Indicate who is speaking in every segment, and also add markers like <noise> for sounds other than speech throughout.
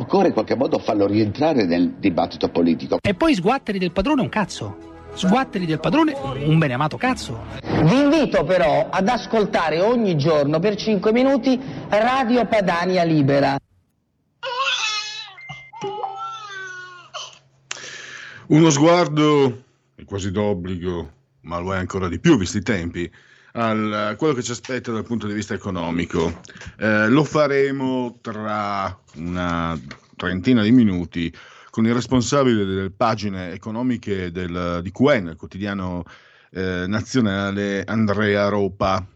Speaker 1: Occorre in qualche modo farlo rientrare nel dibattito politico.
Speaker 2: E poi sguatteri del padrone un cazzo. Sguatteri del padrone un beneamato cazzo.
Speaker 3: Vi invito però ad ascoltare ogni giorno per 5 minuti Radio Padania Libera.
Speaker 4: Uno sguardo è quasi d'obbligo, ma lo è ancora di più visti i tempi a quello che ci aspetta dal punto di vista economico. Eh, lo faremo tra una trentina di minuti con il responsabile delle pagine economiche del, di QN, il quotidiano eh, nazionale, Andrea Ropa.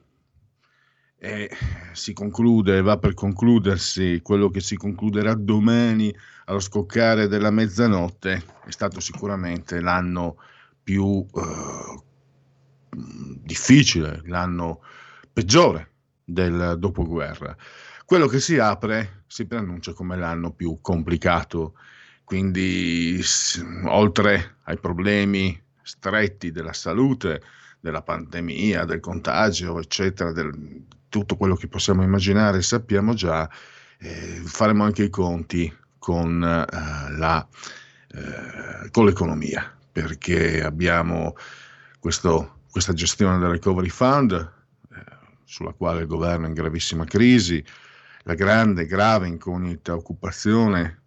Speaker 4: E si conclude, va per concludersi quello che si concluderà domani allo scoccare della mezzanotte. È stato sicuramente l'anno più eh, difficile, l'anno peggiore del dopoguerra. Quello che si apre si preannuncia come l'anno più complicato, quindi oltre ai problemi stretti della salute, della pandemia, del contagio, eccetera, del, tutto quello che possiamo immaginare, sappiamo già, eh, faremo anche i conti con, eh, la, eh, con l'economia, perché abbiamo questo questa gestione del recovery fund, eh, sulla quale il governo è in gravissima crisi, la grande, grave incognita occupazione,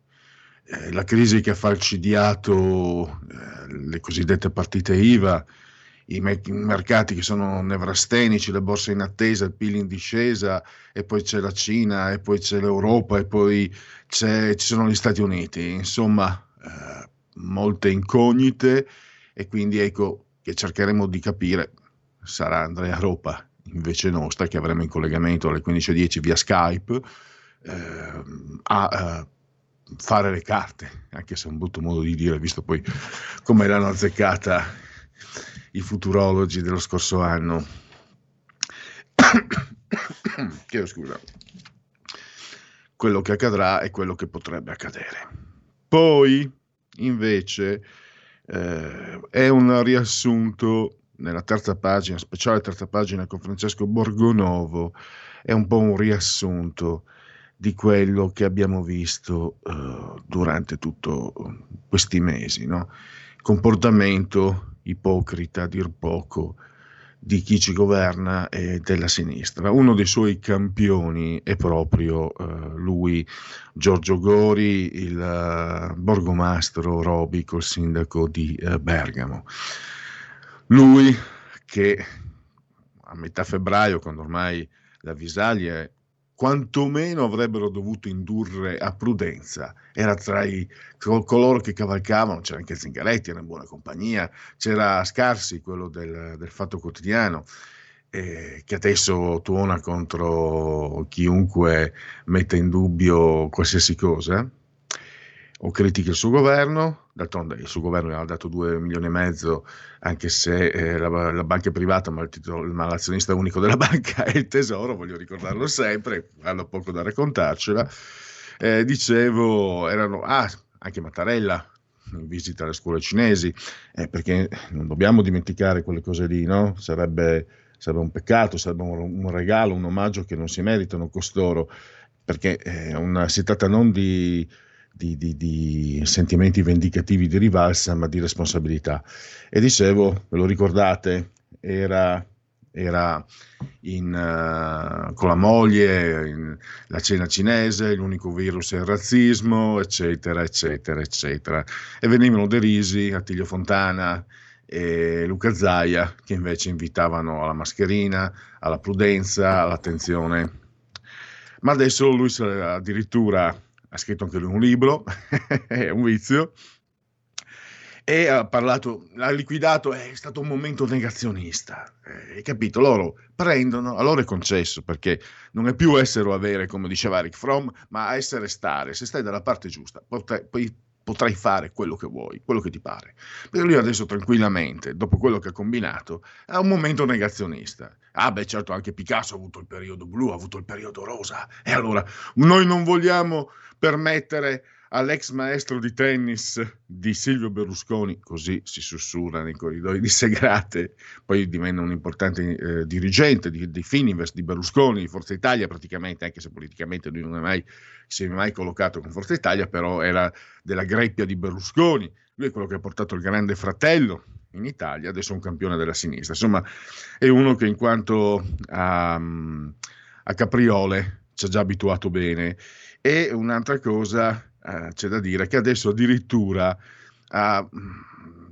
Speaker 4: eh, la crisi che ha falcidiato eh, le cosiddette partite IVA, i, me- i, mercati che sono nevrastenici, le borse in attesa, il PIL in discesa, e poi c'è la Cina, e poi c'è l'Europa, e poi ci sono gli Stati Uniti, insomma, eh, molte incognite, e quindi ecco, che cercheremo di capire sarà Andrea Ropa invece nostra che avremo in collegamento alle 15.10 via Skype eh, a eh, fare le carte anche se è un brutto modo di dire visto poi come l'hanno azzeccata i futurologi dello scorso anno. <coughs> Chiedo scusa. Quello che accadrà e quello che potrebbe accadere. Poi invece eh, è un riassunto nella terza pagina, speciale terza pagina con Francesco Borgonovo, è un po' un riassunto di quello che abbiamo visto uh, durante tutti questi mesi. No? Comportamento ipocrita, a dir poco, di chi ci governa e della sinistra. Uno dei suoi campioni è proprio uh, lui, Giorgio Gori, il uh, borgomastro Robi col sindaco di uh, Bergamo. Lui che a metà febbraio, quando ormai la Visaglia quantomeno avrebbero dovuto indurre a prudenza. Era tra i, coloro che cavalcavano, c'era anche Zingaretti, era in buona compagnia, c'era Scarsi, quello del, del Fatto Quotidiano, eh, che adesso tuona contro chiunque metta in dubbio qualsiasi cosa o critica il suo governo, d'altronde il suo governo ha dato 2 milioni e mezzo, anche se eh, la, la, banca è privata, ma, titolo, ma, l'azionista unico della <laughs> banca è il tesoro, voglio ricordarlo sempre, hanno poco da raccontarcela. Eh, dicevo, erano, ah, anche Mattarella, in visita alle scuole cinesi, eh, perché non dobbiamo dimenticare quelle cose lì, no? Sarebbe, sarebbe un peccato, sarebbe un, un, regalo, un omaggio che non si meritano costoro, perché eh, una, si tratta non di di, di, di, sentimenti vendicativi di rivalsa, ma di responsabilità. E dicevo, ve lo ricordate, era era in, uh, con la moglie, la cena cinese, l'unico virus è il razzismo, eccetera, eccetera, eccetera. E venivano derisi Attilio Fontana e Luca Zaia, che invece invitavano alla mascherina, alla prudenza, all'attenzione. Ma adesso lui addirittura ha scritto anche lui un libro, <laughs> è un vizio, e ha parlato, ha liquidato, è stato un momento negazionista, eh, hai capito? Loro prendono, a loro è concesso perché non è più essere o avere, come diceva Eric Fromm, ma essere stare, se stai dalla parte giusta, potrai, poi potrai fare quello che vuoi, quello che ti pare. Perché lui adesso tranquillamente, dopo quello che ha combinato, ha un momento negazionista. Ah beh certo anche Picasso ha avuto il periodo blu, ha avuto il periodo rosa, e allora noi non vogliamo permettere all'ex maestro di tennis di Silvio Berlusconi, così si sussurra nei corridoi di Segrate, poi divenne un importante eh, dirigente di, di Fininvest, di Berlusconi, di Forza Italia praticamente, anche se politicamente lui non è mai, si è mai collocato con Forza Italia, però era della greppia di Berlusconi, lui è quello che ha portato il grande fratello in Italia, adesso è un campione della sinistra, insomma è uno che in quanto a, a Capriole ci ha già abituato bene. E un'altra cosa eh, c'è da dire che adesso addirittura ha,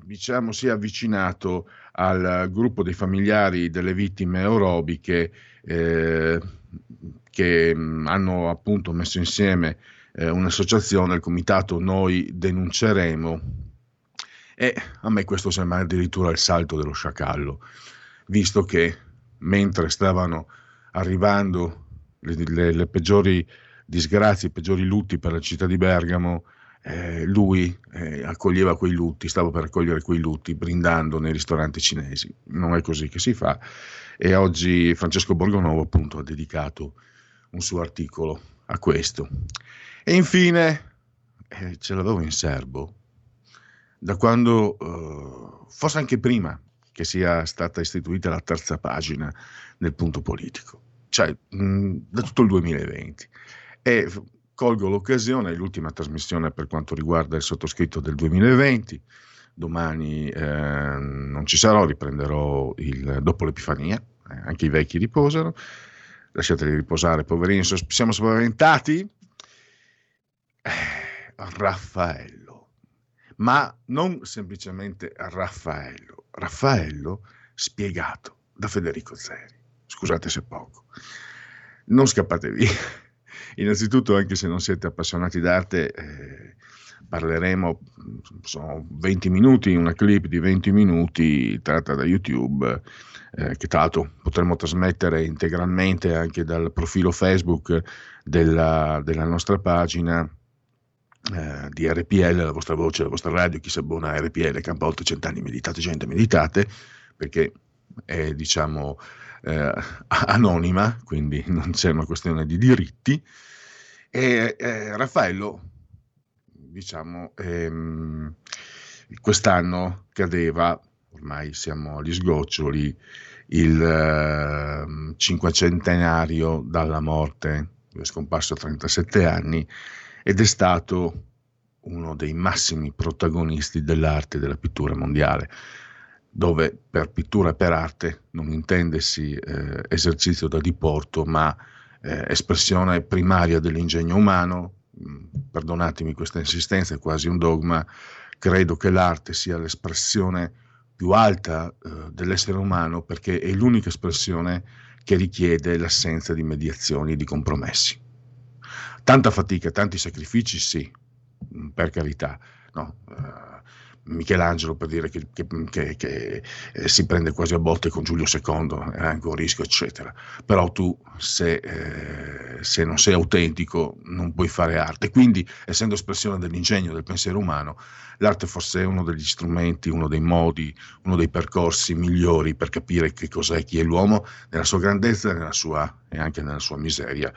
Speaker 4: diciamo, si è avvicinato al gruppo dei familiari delle vittime aerobiche eh, che mh, hanno appunto messo insieme eh, un'associazione, il comitato Noi denunceremo. E a me questo sembra addirittura il salto dello sciacallo, visto che mentre stavano arrivando le, le, le peggiori disgrazie, i peggiori lutti per la città di Bergamo, eh, lui eh, accoglieva quei lutti, stava per accogliere quei lutti brindando nei ristoranti cinesi. Non è così che si fa. E oggi Francesco Borgonovo appunto ha dedicato un suo articolo a questo. E infine, eh, ce l'avevo in serbo, da quando, eh, forse anche prima che sia stata istituita la terza pagina del punto politico, cioè mh, da tutto il 2020. E colgo l'occasione, l'ultima trasmissione per quanto riguarda il sottoscritto del 2020. Domani eh, non ci sarò, riprenderò il, dopo l'Epifania, eh, anche i vecchi riposano. Lasciateli riposare, poverini, siamo spaventati. Eh, Raffaello, ma non semplicemente Raffaello, Raffaello spiegato da Federico Zeri. Scusate se poco. Non scappate via Innanzitutto, anche se non siete appassionati d'arte, eh, parleremo, sono 20 minuti, una clip di 20 minuti tratta da YouTube, eh, che tra l'altro potremo trasmettere integralmente anche dal profilo Facebook della, della nostra pagina. Eh, di RPL, la vostra voce, la vostra radio, chi si abbona a RPL, campa oltre cent'anni, meditate gente, meditate, perché è diciamo eh, anonima, quindi non c'è una questione di diritti. E eh, Raffaello, diciamo, ehm, quest'anno cadeva, ormai siamo agli sgoccioli, il eh, cinquecentenario dalla morte, è scomparso a 37 anni, ed è stato uno dei massimi protagonisti dell'arte della pittura mondiale dove per pittura e per arte non intendesi eh, esercizio da diporto, ma eh, espressione primaria dell'ingegno umano. Mm, perdonatemi questa insistenza, è quasi un dogma. Credo che l'arte sia l'espressione più alta eh, dell'essere umano perché è l'unica espressione che richiede l'assenza di mediazioni e di compromessi. Tanta fatica, tanti sacrifici, sì, mm, per carità. No, uh, Michelangelo per dire che, che, che, eh, si prende quasi a botte con Giulio II, è anche un rischio, eccetera. Però tu, se, eh, se, non sei autentico, non puoi fare arte. Quindi, essendo espressione dell'ingegno, del pensiero umano, l'arte forse è uno degli strumenti, uno dei modi, uno dei percorsi migliori per capire che cos'è chi è l'uomo, nella sua grandezza nella sua, e anche nella sua miseria.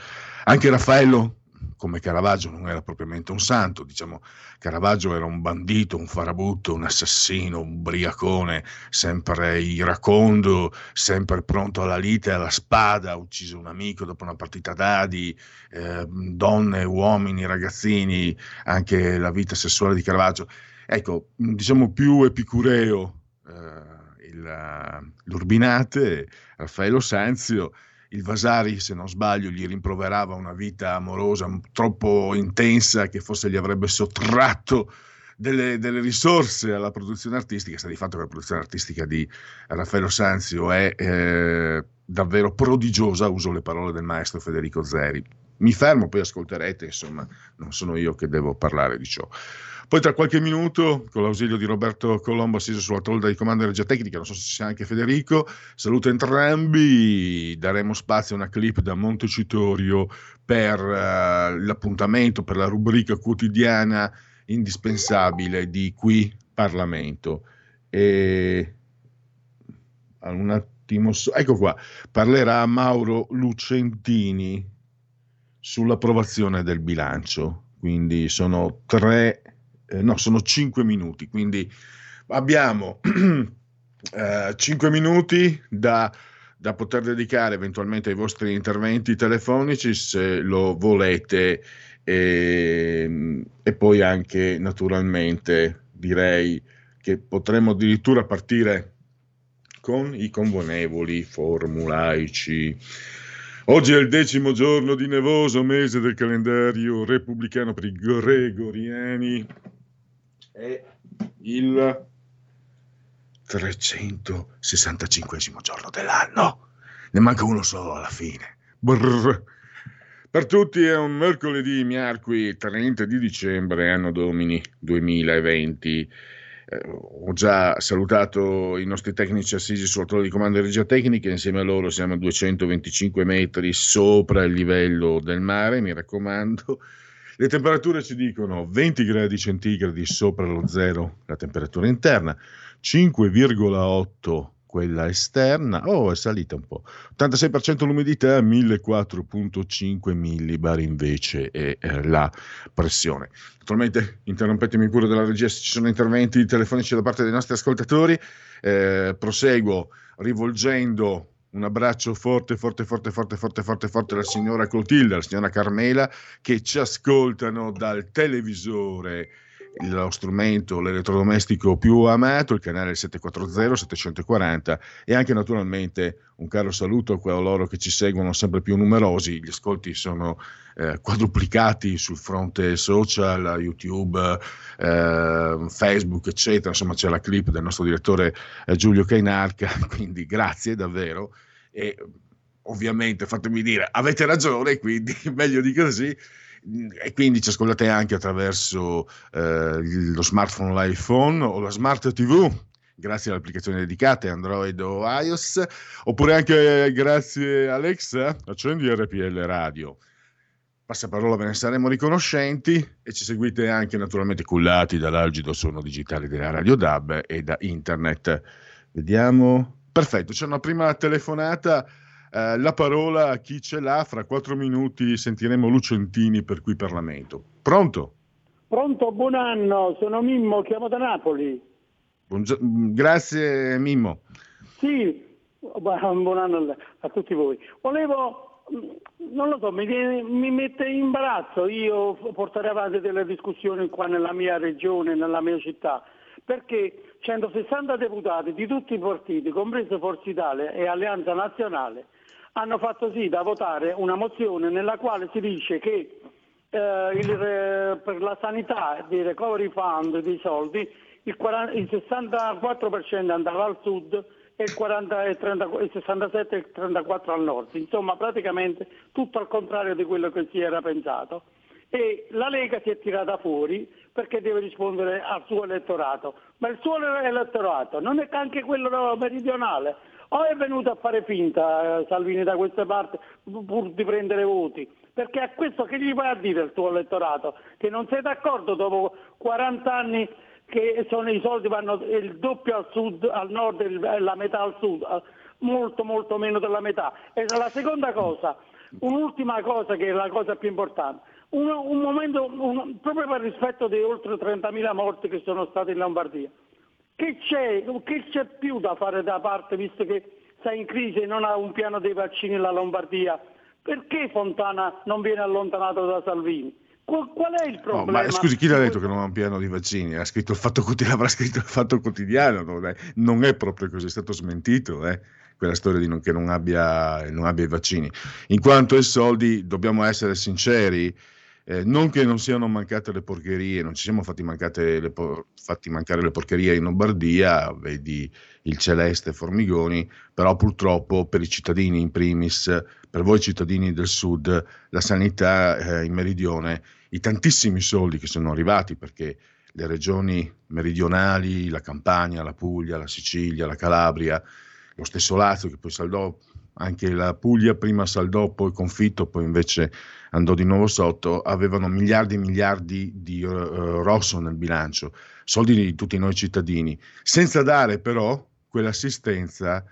Speaker 4: Anche Raffaello come Caravaggio non era propriamente un santo, diciamo Caravaggio era un bandito, un farabutto, un assassino, un briacone, sempre iracondo, sempre pronto alla lite alla spada, ha ucciso un amico dopo una partita dadi, eh, donne, uomini, ragazzini, anche la vita sessuale di Caravaggio. Ecco, diciamo più epicureo eh, il, l'Urbinate, Raffaello Sanzio, il Vasari, se non sbaglio, gli rimproverava una vita amorosa troppo intensa che forse gli avrebbe sottratto delle, delle, risorse alla produzione artistica, sta di fatto che la produzione artistica di Raffaello Sanzio è eh, davvero prodigiosa, uso le parole del maestro Federico Zeri. Mi fermo, poi ascolterete, insomma, non sono io che devo parlare di ciò. Poi tra qualche minuto, con l'ausilio di Roberto Colombo assiso sulla tolda di comando di regia tecnica, non so se sia anche Federico, saluto entrambi, daremo spazio a una clip da Montecitorio per uh, l'appuntamento, per la rubrica quotidiana indispensabile di qui Parlamento. E un attimo, ecco qua, parlerà Mauro Lucentini sull'approvazione del bilancio. Quindi sono tre, eh, no, sono cinque minuti. Quindi abbiamo <clears throat> eh, cinque minuti da, da poter dedicare eventualmente ai vostri interventi telefonici se lo volete e, ehm, e poi anche naturalmente direi che potremmo addirittura partire con i convenevoli formulaici. Oggi è il decimo giorno di nevoso mese del calendario repubblicano per i gregoriani. È il 365 giorno dell'anno. Ne manca uno solo alla fine. Brrr. Per tutti è un mercoledì miarqui 30 di dicembre, anno domini 2020. Eh, ho già salutato i nostri tecnici assisi sul trono di comando di regia tecnica, insieme a loro siamo a 225 metri sopra il livello del mare, mi raccomando. Le temperature ci dicono 20 gradi centigradi sopra lo zero la temperatura interna, 5,8 quella esterna, oh è salita un po', 86% l'umidità, 1004.5 millibar invece è eh, la pressione. Naturalmente interrompetemi pure dalla regia se ci sono interventi telefonici da parte dei nostri ascoltatori, eh, proseguo rivolgendo un abbraccio forte, forte, forte, forte, forte, forte, forte alla signora Clotilde, alla signora Carmela che ci ascoltano dal televisore. Lo strumento, l'elettrodomestico più amato, il canale 740-740 e anche naturalmente un caro saluto a coloro che ci seguono sempre più numerosi, gli ascolti sono eh, quadruplicati sul fronte social, YouTube, eh, Facebook, eccetera, insomma c'è la clip del nostro direttore eh, Giulio Cainarca, <laughs> quindi grazie davvero e ovviamente fatemi dire, avete ragione, quindi <laughs> meglio di così. E quindi ci ascoltate anche attraverso eh, lo smartphone, l'iPhone o la smart TV grazie alle applicazioni dedicate Android o iOS oppure anche grazie Alexa accendi RPL Radio. Passaparola ve ne saremo riconoscenti e ci seguite anche naturalmente cullati dall'algido suono digitale della Radio DAB e da internet. Vediamo perfetto c'è una prima telefonata eh, la parola a chi ce l'ha, fra quattro minuti sentiremo Lucentini per qui Parlamento. Pronto?
Speaker 5: Pronto, buon anno, sono Mimmo, chiamo da Napoli.
Speaker 4: Buongio- grazie Mimmo.
Speaker 5: Sì, buon anno a tutti voi. Volevo, non lo so, mi, mi mette in imbarazzo io portare avanti delle discussioni qua nella mia regione, nella mia città, perché 160 deputati di tutti i partiti, compreso Forza Italia e Alleanza Nazionale, hanno fatto sì da votare una mozione nella quale si dice che eh, il, eh, per la sanità di recovery fund dei soldi il, 40, il 64% andava al sud e il, 40, il, 30, il 67 e il 34 al nord, insomma praticamente tutto al contrario di quello che si era pensato. E la Lega si è tirata fuori perché deve rispondere al suo elettorato, ma il suo elettorato non è anche quello meridionale, o è venuto a fare finta eh, Salvini da queste parti pur di prendere voti? Perché a questo che gli vai a dire il tuo elettorato? Che non sei d'accordo dopo 40 anni che sono, i soldi vanno il doppio al sud, al nord e la metà al sud, eh, molto molto meno della metà. E la seconda cosa, un'ultima cosa che è la cosa più importante, un, un momento, un, proprio per rispetto dei oltre 30.000 morti che sono stati in Lombardia. Che c'è, che c'è più da fare da parte, visto che sta in crisi e non ha un piano dei vaccini la Lombardia? Perché Fontana non viene allontanato da Salvini? Qual, è il
Speaker 4: No,
Speaker 5: problema?
Speaker 4: ma scusi, chi l'ha detto che non ha un piano di vaccini? Ha scritto il fatto quotidiano, avrà scritto il fatto quotidiano, non è, non è proprio così, è stato smentito, eh, quella storia di non, che non abbia, non abbia i vaccini. In quanto ai soldi, dobbiamo essere sinceri, eh, non che non siano mancate le porcherie, non ci siamo fatti, le po- fatti mancare le porcherie in Lombardia, vedi il Celeste Formigoni, però purtroppo per i cittadini in primis, per voi cittadini del sud, la sanità eh, in meridione, i tantissimi soldi che sono arrivati perché le regioni meridionali, la Campania, la Puglia, la Sicilia, la Calabria, lo stesso Lazio che poi saldò, anche la Puglia prima saldò, poi confitto, poi invece andò di nuovo sotto, avevano miliardi e miliardi di uh, rosso nel bilancio, soldi di tutti noi cittadini, senza dare però quell'assistenza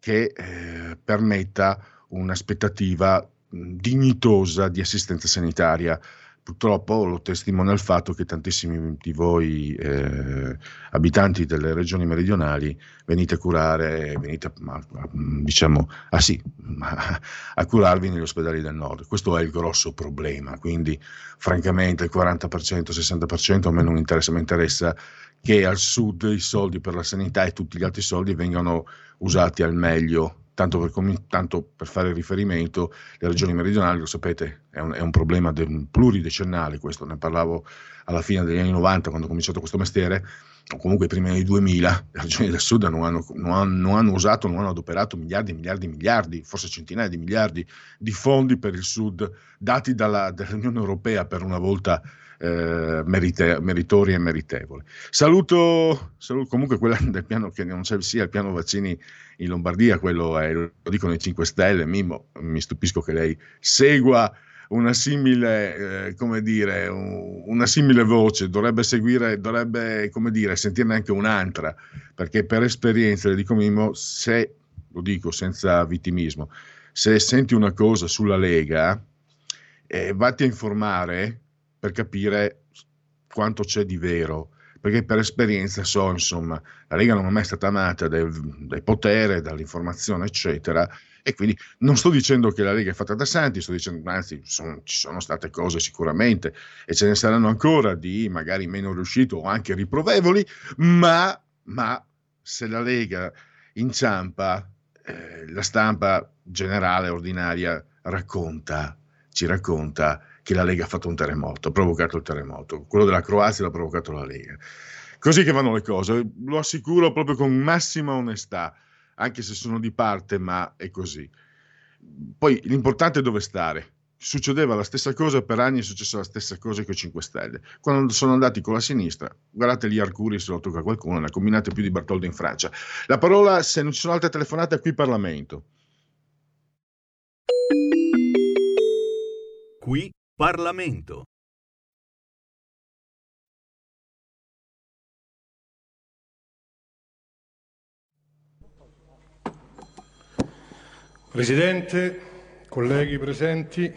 Speaker 4: che eh, permetta un'aspettativa dignitosa di assistenza sanitaria. Purtroppo lo testimonia il fatto che tantissimi di voi eh, abitanti delle regioni meridionali venite a curare, venite a, diciamo, ah sì, a curarvi negli ospedali del nord. Questo è il grosso problema, quindi francamente il 40%, 60% a me non interessa, mi interessa che al sud i soldi per la sanità e tutti gli altri soldi vengano usati al meglio tanto per, tanto per, fare riferimento, le regioni meridionali, lo sapete, è un, è un problema del, pluridecennale, questo ne parlavo alla fine degli anni 90 quando ho cominciato questo mestiere, o comunque prima degli 2000, le regioni del sud non hanno, non, hanno, non hanno, usato, non hanno adoperato miliardi e miliardi e miliardi, forse centinaia di miliardi di fondi per il sud dati dalla, dall'Unione Europea per una volta eh, merite, meritoria e meritevole. Saluto, saluto, comunque quella del piano che non c'è sia il piano vaccini in Lombardia, quello è, lo dicono i 5 Stelle, Mimmo, mi stupisco che lei segua una simile, eh, come dire, un, una simile voce, dovrebbe seguire, dovrebbe, come dire, sentirne anche un'altra, perché per esperienza, le dico Mimmo, se, lo dico senza vittimismo, se senti una cosa sulla Lega, eh, vatti a informare per capire quanto c'è di vero, perché per esperienza so, insomma, la Lega non è mai stata amata dai, dai potere, dall'informazione, eccetera, e quindi non sto dicendo che la Lega è fatta da santi, sto dicendo, anzi, sono, ci sono state cose sicuramente, e ce ne saranno ancora di magari meno riuscito o anche riprovevoli, ma, ma se la Lega inciampa, eh, la stampa generale, ordinaria, racconta, ci racconta che la Lega ha fatto un terremoto, ha provocato il terremoto. Quello della Croazia l'ha provocato la Lega. Così che vanno le cose, lo assicuro proprio con massima onestà, anche se sono di parte, ma è così. Poi l'importante è dove stare. Succedeva la stessa cosa per anni, è successa la stessa cosa con i 5 Stelle. Quando sono andati con la sinistra, guardate lì Arcuri se lo tocca qualcuno, ne ha combinate più di Bartoldo in Francia. La parola, se non ci sono altre telefonate, a qui Parlamento.
Speaker 6: Qui Parlamento.
Speaker 7: Presidente, colleghi presenti,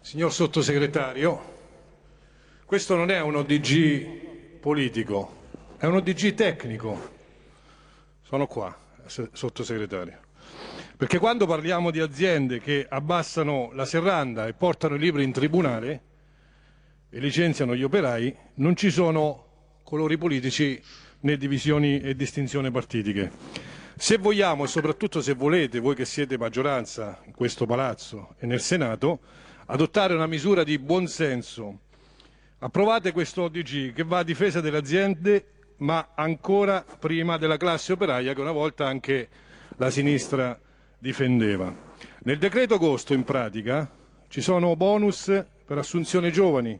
Speaker 7: signor sottosegretario, questo non è un ODG politico, è un ODG tecnico. Sono qua, sottosegretario. Perché quando parliamo di aziende che abbassano la serranda e portano i libri in tribunale e licenziano gli operai, non ci sono colori politici né divisioni e distinzioni partitiche. Se vogliamo e soprattutto se volete, voi che siete maggioranza in questo palazzo e nel Senato, adottare una misura di buonsenso, approvate questo ODG che va a difesa delle aziende ma ancora prima della classe operaia che una volta anche la sinistra difendeva. Nel decreto agosto in pratica ci sono bonus per assunzione giovani,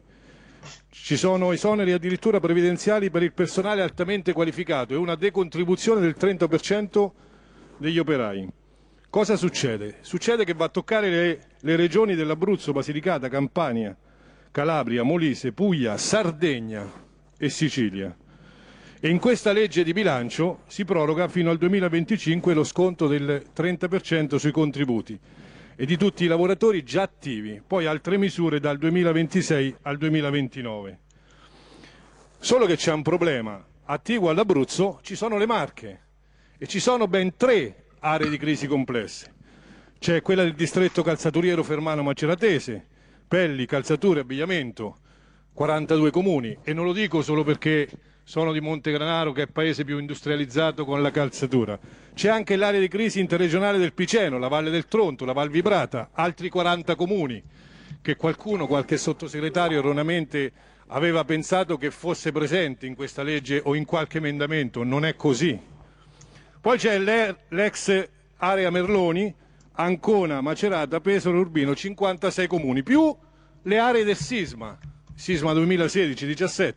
Speaker 7: ci sono esoneri addirittura previdenziali per il personale altamente qualificato e una decontribuzione del 30% degli operai. Cosa succede? Succede che va a toccare le, le regioni dell'Abruzzo, Basilicata, Campania, Calabria, Molise, Puglia, Sardegna e Sicilia. E in questa legge di bilancio si proroga fino al 2025 lo sconto del 30% sui contributi e di tutti i lavoratori già attivi, poi altre misure dal 2026 al 2029. Solo che c'è un problema, attivo all'Abruzzo ci sono le Marche e ci sono ben tre aree di crisi complesse. C'è quella del distretto calzaturiero Fermano Maceratese, pelli, calzature, abbigliamento, 42 comuni e non lo dico solo perché sono di Montegranaro che è il paese più industrializzato con la calzatura. C'è anche l'area di crisi interregionale del Piceno, la Valle del Tronto, la Val Vibrata, altri 40 comuni che qualcuno, qualche sottosegretario erroneamente aveva pensato che fosse presente in questa legge o in qualche emendamento, non è così. Poi c'è l'ex area Merloni, Ancona, Macerata, Pesaro, Urbino, 56 comuni, più le aree del sisma, sisma 2016-17,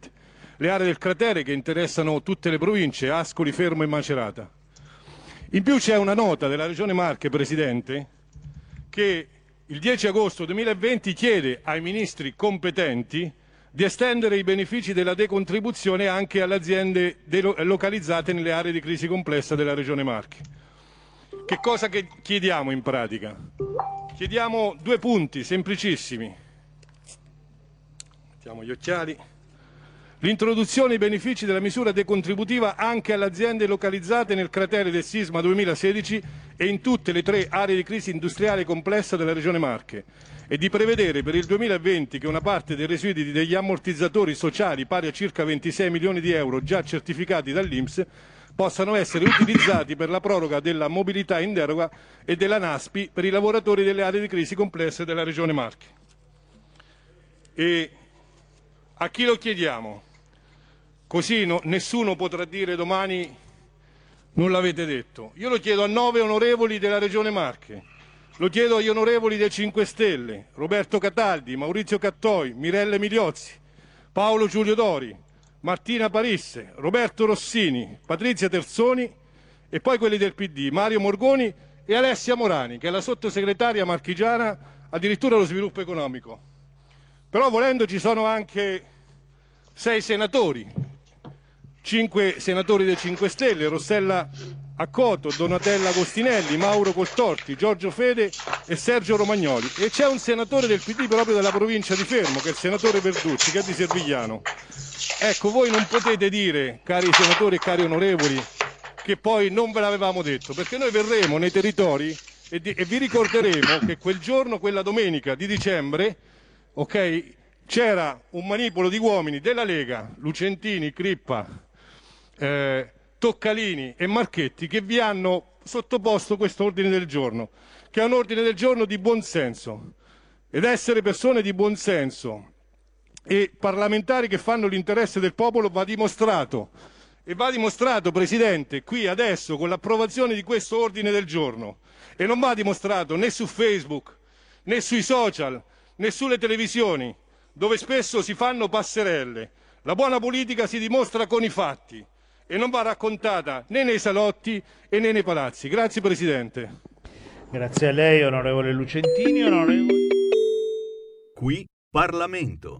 Speaker 7: le aree del cratere che interessano tutte le province, Ascoli, Fermo e Macerata. In più c'è una nota della Regione Marche, Presidente, che il 10 agosto 2020 chiede ai ministri competenti di estendere i benefici della decontribuzione anche alle aziende localizzate nelle aree di crisi complessa della Regione Marche. Che cosa che chiediamo in pratica? Chiediamo due punti semplicissimi. Mettiamo gli occhiali. L'introduzione dei benefici della misura decontributiva anche alle aziende localizzate nel cratere del sisma 2016 e in tutte le tre aree di crisi industriale complessa della Regione Marche e di prevedere per il 2020 che una parte dei residui degli ammortizzatori sociali pari a circa 26 milioni di euro già certificati dall'Inps possano essere utilizzati per la proroga della mobilità in deroga e della NASPI per i lavoratori delle aree di crisi complesse della Regione Marche. E a chi lo chiediamo? Così no, nessuno potrà dire domani non l'avete detto. Io lo chiedo a nove onorevoli della Regione Marche lo chiedo agli onorevoli del 5 Stelle, Roberto Cataldi, Maurizio Cattoi, Mirelle Migliozzi, Paolo Giulio Dori, Martina Parisse, Roberto Rossini, Patrizia Terzoni e poi quelli del PD, Mario Morgoni e Alessia Morani, che è la sottosegretaria marchigiana addirittura allo sviluppo economico. Però volendo ci sono anche sei senatori, cinque senatori del 5 Stelle, Rossella Accoto, Donatella Agostinelli, Mauro Coltorti, Giorgio Fede e Sergio Romagnoli. E c'è un senatore del PD proprio della provincia di Fermo, che è il senatore Verducci, che è di Servigliano. Ecco, voi non potete dire, cari senatori e cari onorevoli, che poi non ve l'avevamo detto, perché noi verremo nei territori e, di, e vi ricorderemo che quel giorno, quella domenica di dicembre, ok, c'era un manipolo di uomini della Lega, Lucentini, Crippa, eh, Toccalini e Marchetti che vi hanno sottoposto questo ordine del giorno, che è un ordine del giorno di buonsenso. Ed essere persone di buonsenso e parlamentari che fanno l'interesse del popolo va dimostrato. E va dimostrato, Presidente, qui adesso con l'approvazione di questo ordine del giorno. E non va dimostrato né su Facebook, né sui social, né sulle televisioni, dove spesso si fanno passerelle. La buona politica si dimostra con i fatti e non va raccontata né nei salotti e né nei palazzi. Grazie Presidente.
Speaker 8: Grazie a lei, onorevole Lucentini. Onorevole...
Speaker 6: Qui Parlamento.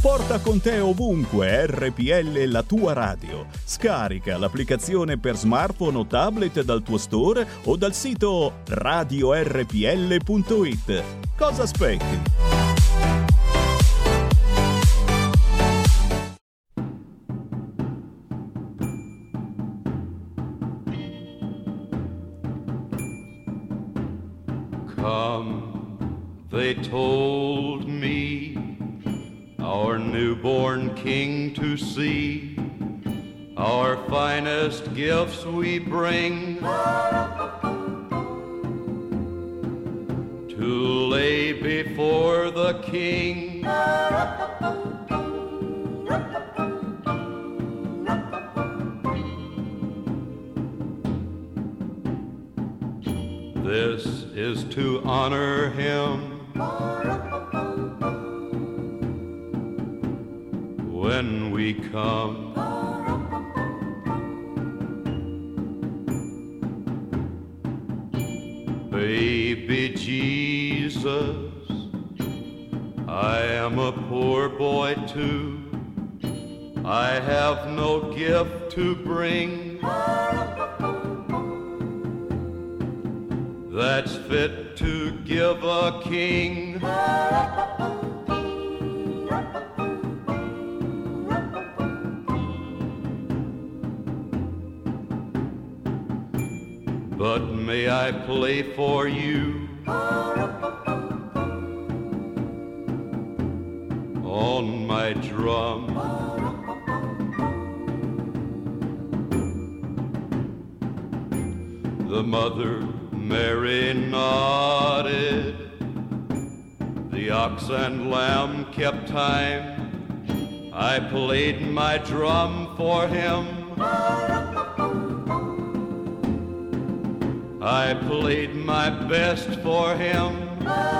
Speaker 9: Porta con te ovunque RPL la tua radio. Scarica l'applicazione per smartphone o tablet dal tuo store o dal sito radiorpl.it. Cosa aspetti?
Speaker 10: They told our newborn king to see. Our finest gifts we bring to lay before the king. This is to honor him. When we come, baby Jesus, I am a poor boy too. I have no gift to bring that's fit to give a king. I play for you on my drum? The mother Mary nodded. The ox and lamb kept time. I played my drum for him. I played my best for him.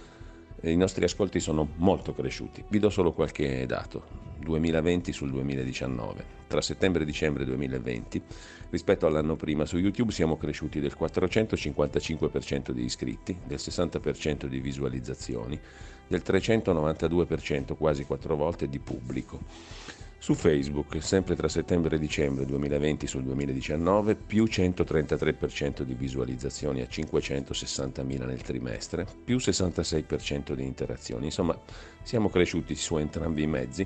Speaker 11: i nostri ascolti sono molto cresciuti. Vi do solo qualche dato. 2020 sul 2019. Tra settembre e dicembre 2020, rispetto all'anno prima, su YouTube siamo cresciuti del 455% di iscritti, del 60% di visualizzazioni, del 392%, quasi quattro volte, di pubblico. Su Facebook, sempre tra settembre e dicembre 2020 sul 2019, più 133% di visualizzazioni a 560.000 nel trimestre, più 66% di interazioni. Insomma, siamo cresciuti su entrambi i mezzi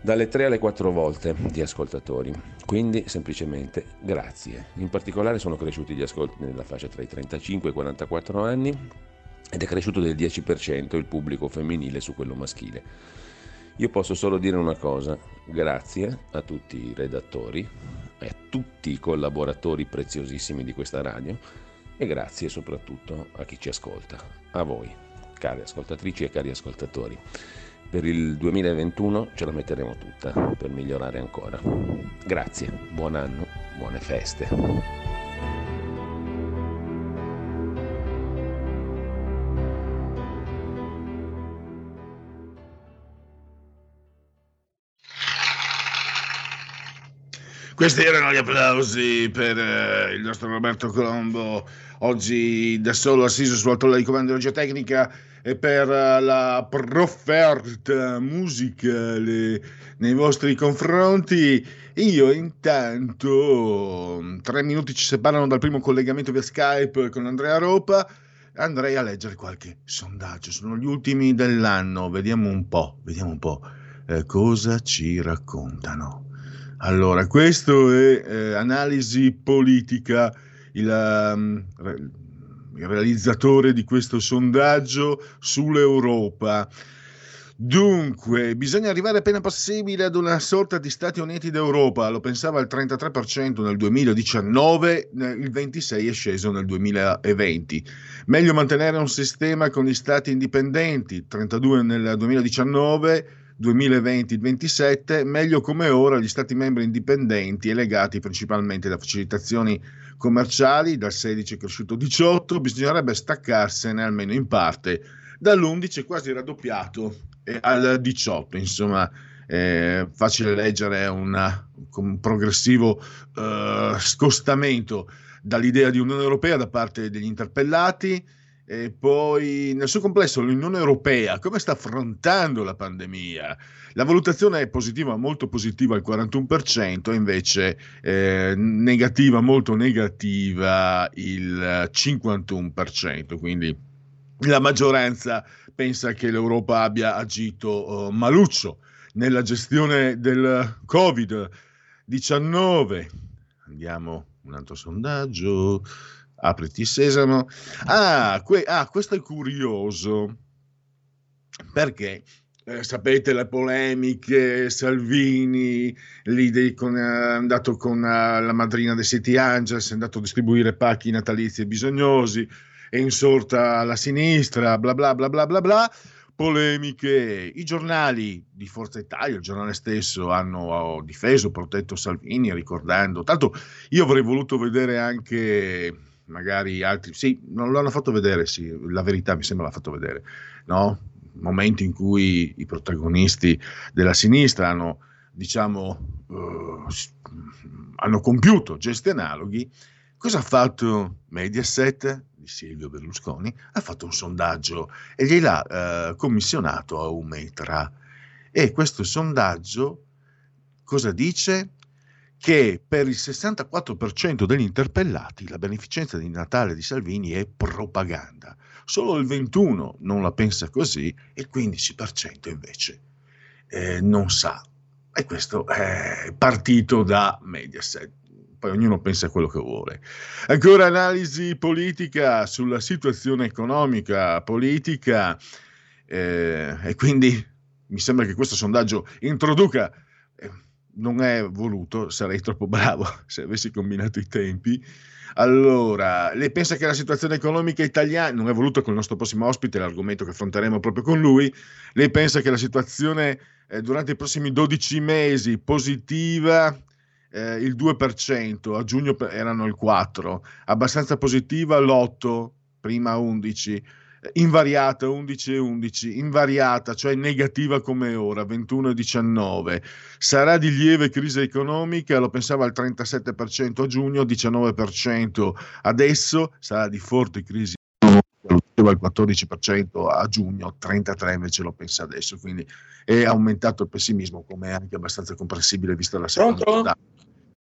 Speaker 11: dalle 3 alle 4 volte di ascoltatori. Quindi semplicemente grazie. In particolare sono cresciuti gli ascolti nella fascia tra i 35 e i 44 anni ed è cresciuto del 10% il pubblico femminile su quello maschile. Io posso solo dire una cosa, grazie a tutti i redattori e a tutti i collaboratori preziosissimi di questa radio e grazie soprattutto a chi ci ascolta, a voi, cari ascoltatrici e cari ascoltatori. Per il 2021 ce la metteremo tutta per migliorare ancora. Grazie, buon anno, buone feste.
Speaker 4: Questi erano gli applausi per eh, il nostro Roberto Colombo, oggi da solo assiso sulla tolla di comando di geotecnica e per eh, la profferta musicale nei vostri confronti. Io intanto, tre minuti ci separano dal primo collegamento via Skype con Andrea Ropa, andrei a leggere qualche sondaggio, sono gli ultimi dell'anno, vediamo un po', vediamo un po' eh, cosa ci raccontano. Allora, questo è eh, analisi politica, il, um, il, realizzatore di questo sondaggio sull'Europa. Dunque, bisogna arrivare appena possibile ad una sorta di Stati Uniti d'Europa, lo pensava il 33% nel 2019, il 26% è sceso nel 2020. Meglio mantenere un sistema con gli Stati indipendenti, 32% nel 2019 2020-27, meglio come ora gli Stati membri indipendenti e legati principalmente da facilitazioni commerciali, dal 16 è cresciuto 18, bisognerebbe staccarsene almeno in parte dall'11 quasi raddoppiato al 18, insomma è facile leggere una un progressivo eh, scostamento dall'idea di Unione Europea da parte degli interpellati e poi nel suo complesso l'Unione Europea come sta affrontando la pandemia? La valutazione è positiva, molto positiva al 41%, invece eh, negativa, molto negativa il 51%, quindi la maggioranza pensa che l'Europa abbia agito uh, maluccio nella gestione del Covid-19. Andiamo un altro sondaggio. Apriti sesamo. Ah, que- ah questo è curioso. Perché? Eh, sapete le polemiche, Salvini, lì con, è andato con uh, la madrina dei City Angels, è andato a distribuire pacchi natalizi ai bisognosi, è insorta alla sinistra, bla bla bla bla bla bla. Polemiche, i giornali di Forza Italia, il giornale stesso, hanno difeso, protetto Salvini, ricordando. Tanto io avrei voluto vedere anche magari altri, sì, non l'hanno fatto vedere, sì, la verità mi sembra l'ha fatto vedere, no? Momenti in cui i protagonisti della sinistra hanno, diciamo, uh, hanno compiuto gesti analoghi. Cosa ha fatto Mediaset di Silvio Berlusconi? Ha fatto un sondaggio e gliel'ha uh, commissionato a Umetra. E questo sondaggio cosa dice? Che per il 64% degli interpellati la beneficenza di Natale di Salvini è propaganda. Solo il 21% non la pensa così e il 15% invece eh, non sa. E questo è partito da Mediaset. Poi ognuno pensa quello che vuole. Ancora analisi politica sulla situazione economica, politica, eh, e quindi mi sembra che questo sondaggio introduca eh, non è voluto, sarei troppo bravo <laughs> se avessi combinato i tempi. Allora, lei pensa che la situazione economica italiana, non è voluto con il nostro prossimo ospite, l'argomento che affronteremo proprio con lui, lei pensa che la situazione eh, durante i prossimi 12 mesi positiva, eh, il 2%, a giugno erano il 4%, abbastanza positiva l'8%, prima 11%, invariata 11 e 11, invariata, cioè negativa come ora, 21 e 19. Sarà di lieve crisi economica, lo pensava al 37% a giugno, 19% adesso, sarà di forte crisi lo diceva il 14% a giugno, 33% invece lo pensa adesso, quindi è aumentato il pessimismo, come è anche abbastanza comprensibile vista la seconda.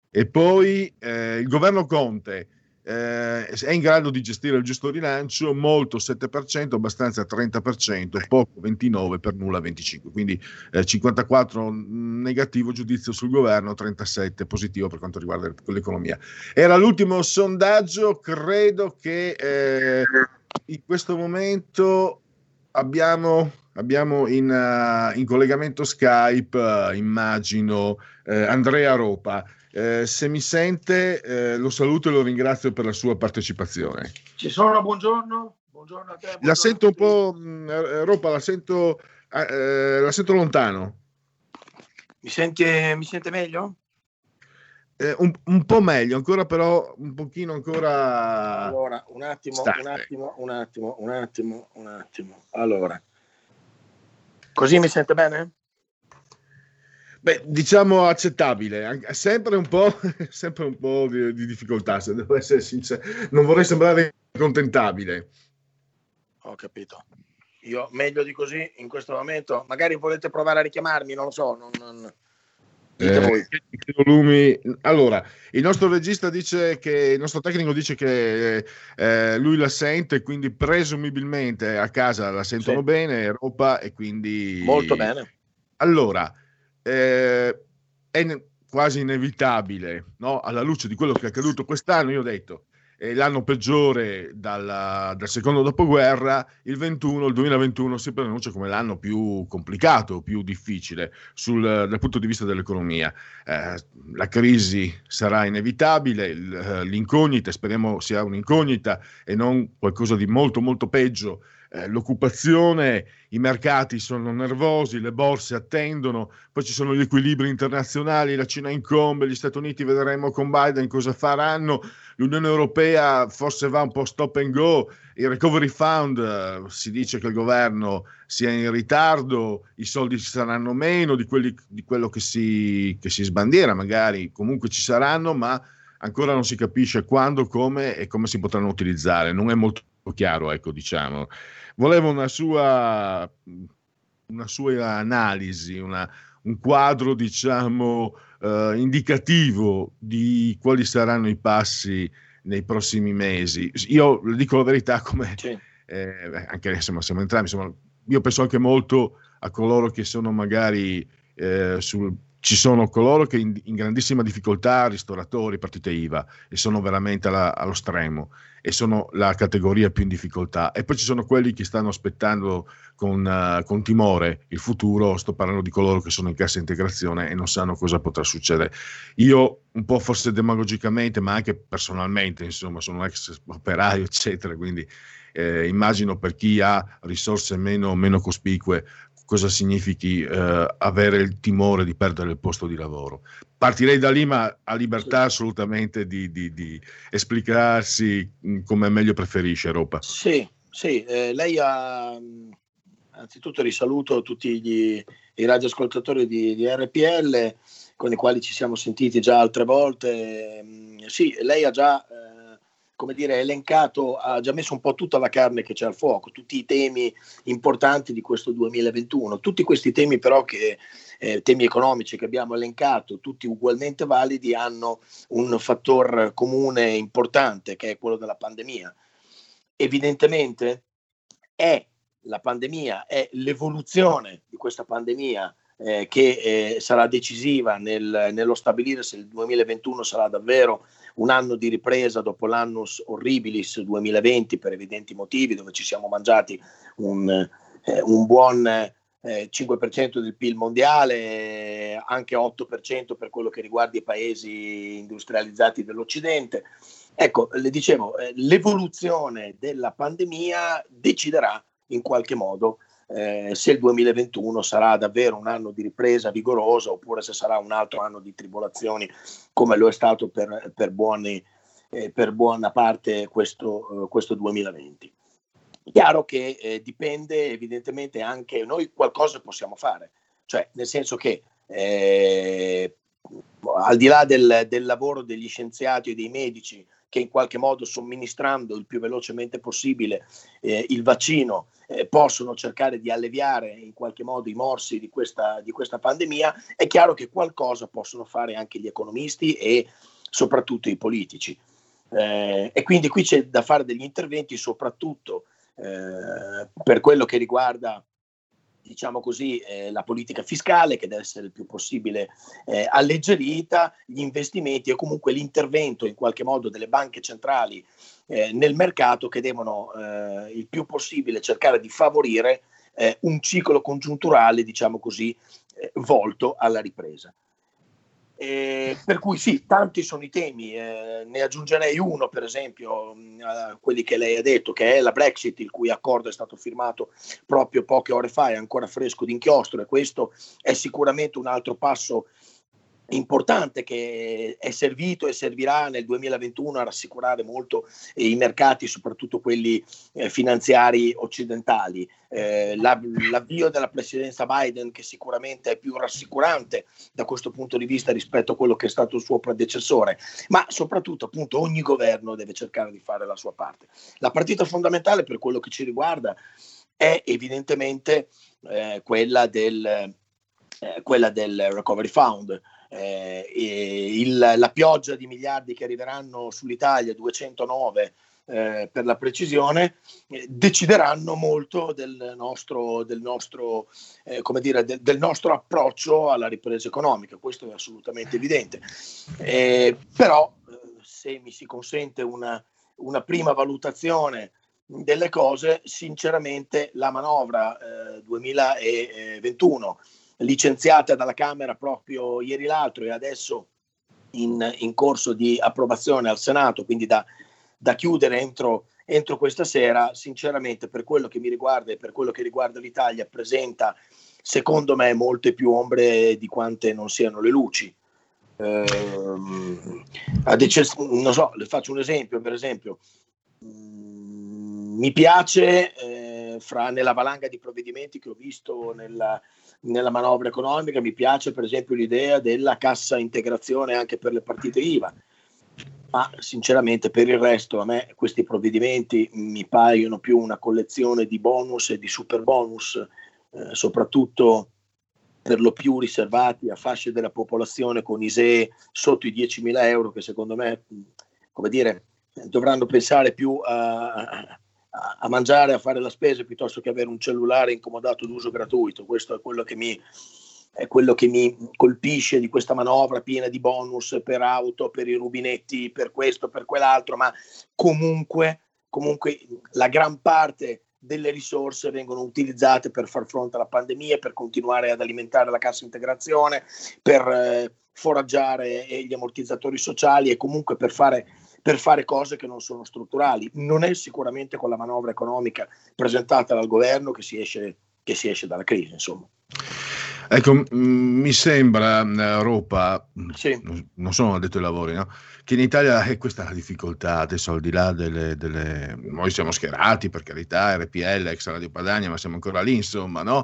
Speaker 4: E poi eh, il governo Conte eh, è in grado di gestire il giusto rilancio, molto 7%, abbastanza 30%, poco 29%, per nulla 25%, quindi eh, 54 negativo giudizio sul governo, 37 positivo per quanto riguarda l'economia. Era l'ultimo sondaggio, credo che eh, in questo momento abbiamo, abbiamo in, uh, in, collegamento Skype, uh, immagino, uh, Andrea Ropa. Eh, se mi sente, eh, lo saluto e lo ringrazio per la sua partecipazione.
Speaker 12: Ci sono, buongiorno. Buongiorno a te. Buongiorno
Speaker 4: la sento un po', mh, mm, eh, Ropa, la sento, eh, la sento lontano.
Speaker 12: Mi sente, mi sente meglio?
Speaker 4: Eh, un, un, po' meglio, ancora però un pochino ancora.
Speaker 12: Allora, un attimo, State. un attimo, un attimo, un attimo, un attimo. Allora, così mi sente bene?
Speaker 4: Beh, diciamo accettabile, sempre un po', <laughs> sempre un po di, di, difficoltà, se devo essere sincero. Non vorrei sembrare contentabile.
Speaker 12: Ho capito. Io meglio di così in questo momento. Magari volete provare a richiamarmi, non lo so. Non, non...
Speaker 4: Eh, volumi. Allora, il nostro regista dice che il nostro tecnico dice che eh, lui la sente, quindi presumibilmente a casa la sentono sì. bene, Europa e quindi
Speaker 12: molto bene.
Speaker 4: Allora, eh, è quasi inevitabile, no? alla luce di quello che è accaduto quest'anno, io ho detto, è l'anno peggiore dalla, dal secondo dopoguerra, il 21, il 2021 si pronuncia come l'anno più complicato, più difficile sul, dal punto di vista dell'economia. Eh, la crisi sarà inevitabile, l'incognita, speriamo sia un'incognita e non qualcosa di molto molto peggio eh, l'occupazione, i mercati sono nervosi, le borse attendono, poi ci sono gli equilibri internazionali, la Cina incombe, gli Stati Uniti vedremo con Biden cosa faranno, l'Unione Europea forse va un po' stop and go, il Recovery Fund eh, si dice che il governo sia in ritardo, i soldi ci saranno meno di, quelli, di quello che si, che si sbandiera, magari comunque ci saranno, ma ancora non si capisce quando, come e come si potranno utilizzare. Non è molto chiaro, ecco, diciamo. Volevo una sua, una sua analisi, una, un quadro, diciamo, eh, indicativo di quali saranno i passi nei prossimi mesi. Io dico la verità come... Sì. Eh, anche insomma, siamo entrambi, insomma, io penso anche molto a coloro che sono magari eh, sul, ci sono coloro che in, in, grandissima difficoltà, ristoratori, partite IVA, e sono veramente alla, allo stremo e sono la categoria più in difficoltà. E poi ci sono quelli che stanno aspettando con, uh, con, timore il futuro, sto parlando di coloro che sono in cassa integrazione e non sanno cosa potrà succedere. Io, un po' forse demagogicamente, ma anche personalmente, insomma, sono un ex operaio, eccetera, quindi eh, immagino per chi ha risorse meno, meno cospicue cosa significhi eh, avere il timore di perdere il posto di lavoro. Partirei da lì, ma ha libertà assolutamente di, di, di esplicarsi mm, come meglio preferisce Europa.
Speaker 12: Sì, sì, eh, lei ha anzitutto risaluto tutti gli, i radioascoltatori di, di RPL con i quali ci siamo sentiti già altre volte. Mm, sì, lei ha già eh, come dire, elencato, ha già messo un po' tutta la carne che c'è al fuoco, tutti i temi importanti di questo 2021. Tutti questi temi però che eh, temi economici che abbiamo elencato, tutti ugualmente validi, hanno un fattore comune importante che è quello della pandemia. Evidentemente è la pandemia, è l'evoluzione di questa pandemia eh, che eh, sarà decisiva nel, nello stabilire se il 2021 sarà davvero un anno di ripresa dopo l'annus horribilis 2020 per evidenti motivi, dove ci siamo mangiati un, eh, un buon eh, 5% del PIL mondiale, anche 8% per quello che riguarda i paesi industrializzati dell'Occidente. Ecco, le dicevo, eh, l'evoluzione della pandemia deciderà in qualche modo eh, se il 2021 sarà davvero un anno di ripresa vigorosa oppure se sarà un altro anno di tribolazioni come lo è stato per, per, buoni, eh, per buona parte questo, eh, questo 2020. Chiaro che eh, dipende evidentemente anche noi qualcosa possiamo fare, cioè nel senso che eh, al di là del, del lavoro degli scienziati e dei medici che in qualche modo somministrando il più velocemente possibile eh, il vaccino eh, possono cercare di alleviare in qualche modo i morsi di questa, di questa pandemia, è chiaro che qualcosa possono fare anche gli economisti e soprattutto i politici. Eh, e quindi qui c'è da fare degli interventi soprattutto eh, per quello che riguarda diciamo così, eh, la politica fiscale che deve essere il più possibile eh, alleggerita, gli investimenti e comunque l'intervento in qualche modo delle banche centrali eh, nel mercato che devono eh, il più possibile cercare di favorire eh, un ciclo congiunturale, diciamo così, eh, volto alla ripresa. Eh, per cui sì, tanti sono i temi, eh, ne aggiungerei uno per esempio mh, a quelli che lei ha detto, che è la Brexit, il cui accordo è stato firmato proprio poche ore fa, è ancora fresco d'inchiostro e questo è sicuramente un altro passo importante che è servito e servirà nel 2021 a rassicurare molto eh, i mercati, soprattutto quelli eh, finanziari occidentali. Eh, l'avvio della presidenza Biden, che sicuramente è più rassicurante da questo punto di vista rispetto a quello che è stato il suo predecessore, ma soprattutto appunto ogni governo deve cercare di fare la sua parte. La partita fondamentale per quello che ci riguarda è evidentemente eh, quella del, eh, quella del Recovery Fund eh, il, la pioggia di miliardi che arriveranno sull'Italia, 209 eh, per la precisione, eh, decideranno molto del nostro, del, nostro, eh, dire, del, del nostro, approccio alla ripresa economica, questo è assolutamente evidente. Eh, però eh, se mi si consente una, una prima valutazione delle cose, sinceramente la manovra 2021 licenziata dalla Camera proprio ieri l'altro e adesso in, in corso di approvazione al Senato, quindi da, da chiudere entro, entro questa sera, sinceramente, per quello che mi riguarda e per quello che riguarda l'Italia, presenta, secondo me, molte più ombre di quante non siano le luci. Ad ecce- non so, le faccio un esempio, per esempio, mm, mi piace eh, fra, nella valanga di provvedimenti che ho visto nella, nella manovra economica, mi piace per esempio l'idea della cassa integrazione anche per le partite IVA. Ma sinceramente per il resto a me questi provvedimenti mi paiono più una collezione di bonus e di super bonus, eh, soprattutto per lo più riservati a fasce della popolazione con ISEE sotto i 10.000 euro che secondo me, come dire, dovranno pensare più a, a, mangiare, a fare la spesa piuttosto che avere un cellulare incomodato d'uso gratuito. Questo è quello che mi, è quello che mi colpisce di questa manovra piena di bonus per auto, per i rubinetti, per questo, per quell'altro, ma comunque, comunque la gran parte delle risorse vengono utilizzate per far fronte alla pandemia, per continuare ad alimentare la cassa integrazione, per eh, foraggiare gli ammortizzatori sociali e comunque per fare, per fare cose che non sono strutturali. Non è sicuramente con la manovra economica presentata dal governo che si esce, che si esce dalla crisi, insomma.
Speaker 4: Ecco, mi sembra, Europa, sì. non sono addetto ai lavori, no? che in Italia è questa la difficoltà, adesso al di là delle, delle... Noi siamo schierati, per carità, RPL, ex Radio Padania, ma siamo ancora lì, insomma, no?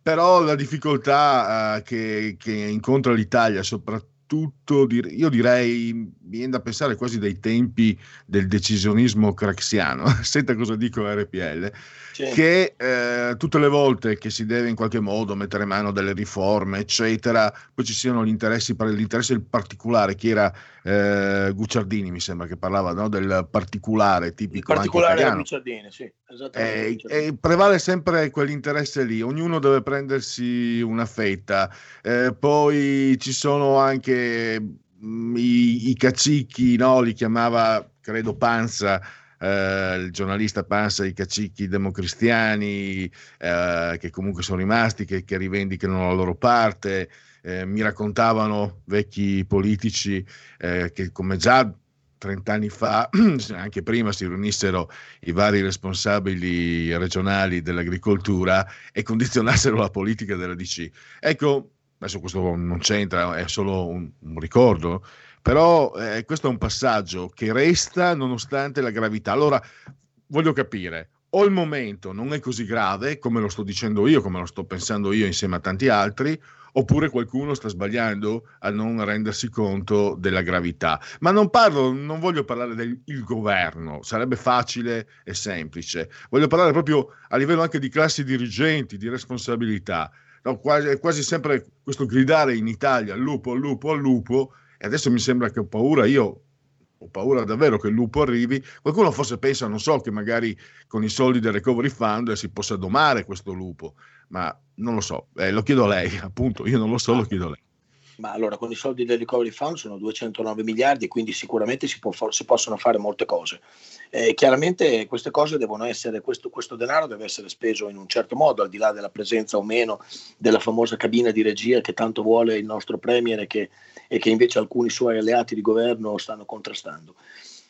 Speaker 4: Però la difficoltà uh, che, che incontra l'Italia, soprattutto tutto, io direi, mi viene da pensare quasi dai tempi del decisionismo craxiano, <laughs> senta cosa dico RPL, sì. che eh, tutte le volte che si deve in qualche modo mettere mano delle riforme, eccetera, poi ci siano gli interessi, l'interesse particolare, che era eh, Gucciardini, mi sembra che parlava no, del particolare tipico.
Speaker 12: Il particolare anche Gucciardini, sì,
Speaker 4: esattamente. E, e, prevale sempre quell'interesse lì, ognuno deve prendersi una fetta, eh, poi ci sono anche mm, i, i cacicchi, no, li chiamava, credo, Panza, eh, il giornalista Panza, i cacicchi democristiani, eh, che comunque sono rimasti, che, che, rivendicano la loro parte. Eh, mi raccontavano vecchi politici eh, che come già 30 anni fa, <clears throat> anche prima si riunissero i vari responsabili regionali dell'agricoltura e condizionassero la politica della DC. Ecco, adesso questo non c'entra, è solo un, un ricordo, però eh, questo è un passaggio che resta nonostante la gravità. Allora, voglio capire, o il momento non è così grave come lo sto dicendo io, come lo sto pensando io insieme a tanti altri, oppure qualcuno sta sbagliando a non rendersi conto della gravità. Ma non parlo, non voglio parlare del governo, sarebbe facile e semplice. Voglio parlare proprio a livello anche di classi dirigenti, di responsabilità. No, quasi, è quasi sempre questo gridare in Italia al lupo, al lupo, al lupo, e adesso mi sembra che ho paura, io ho paura davvero che il lupo arrivi. Qualcuno forse pensa, non so, che magari con i soldi del recovery fund si possa domare questo lupo, ma non lo so, eh, lo chiedo a lei, <laughs> appunto, io non lo so, lo chiedo a lei.
Speaker 12: Ma allora con i soldi del recovery fund sono 209 miliardi, quindi sicuramente si, può, si possono fare molte cose. Eh, chiaramente queste cose devono essere, questo, questo, denaro deve essere speso in un certo modo, al di là della presenza o meno della famosa cabina di regia che tanto vuole il nostro Premier e che, e che invece alcuni suoi alleati di governo stanno contrastando.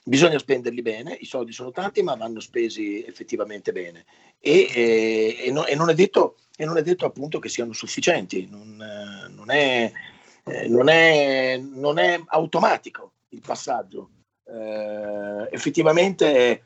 Speaker 12: Bisogna spenderli bene, i soldi sono tanti ma vanno spesi effettivamente bene e, e, e, no, e non, è detto, non, è detto, appunto che siano sufficienti, non, non è eh, non, è, non, è, automatico il passaggio. Eh, effettivamente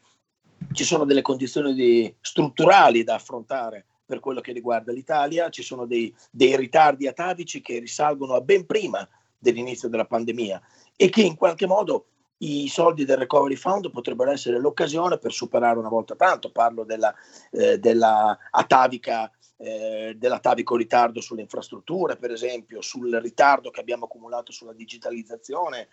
Speaker 12: ci sono delle condizioni di, strutturali da affrontare per quello che riguarda l'Italia, ci sono dei, dei ritardi atavici che risalgono a ben prima dell'inizio della pandemia e che in qualche modo i soldi del Recovery Fund potrebbero essere l'occasione per superare una volta tanto. Parlo della, eh, della atavica eh, dell'atavico ritardo sulle infrastrutture, per esempio, sul ritardo che abbiamo accumulato sulla digitalizzazione,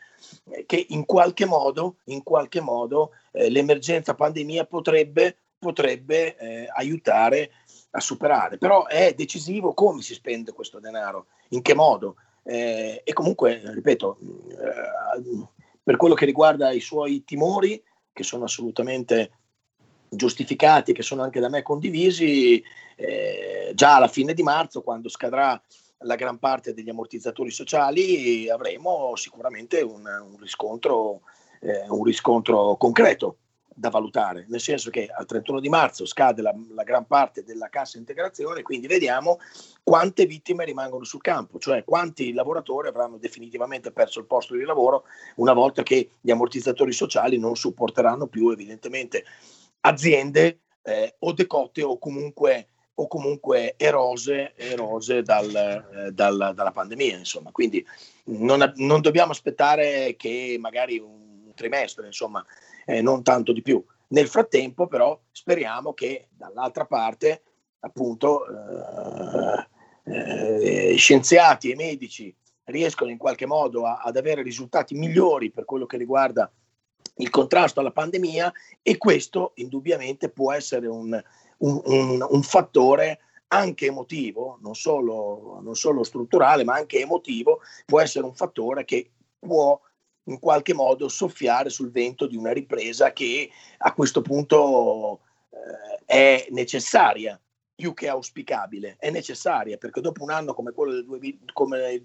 Speaker 12: eh, che in qualche modo, in qualche modo eh, l'emergenza pandemia potrebbe, potrebbe eh, aiutare a superare. Però è decisivo come si spende questo denaro, in che modo. Eh, e comunque, ripeto, per quello che riguarda i suoi timori, che sono assolutamente giustificati, che sono anche da me condivisi, eh, già alla fine di marzo, quando scadrà la gran parte degli ammortizzatori sociali, avremo sicuramente un, un, riscontro, eh, un riscontro concreto da valutare, nel senso che al 31 di marzo scade la, la, gran parte della cassa integrazione, quindi vediamo quante vittime rimangono sul campo, cioè quanti lavoratori avranno definitivamente perso il posto di lavoro una volta che gli ammortizzatori sociali non supporteranno più evidentemente aziende eh, o decotte o comunque, o comunque erose, erose dal, eh, dal, dalla pandemia. Insomma. Quindi non, non dobbiamo aspettare che magari un trimestre, insomma, eh, non tanto di più. Nel frattempo, però, speriamo che dall'altra parte, appunto, eh, eh, scienziati e medici riescono in qualche modo a, ad avere risultati migliori per quello che riguarda il contrasto alla pandemia e questo indubbiamente può essere un, un, un, un fattore anche emotivo, non solo, non solo strutturale, ma anche emotivo, può essere un fattore che può in qualche modo soffiare sul vento di una ripresa che a questo punto eh, è necessaria più che auspicabile, è necessaria perché dopo un anno come quello del 2000, come il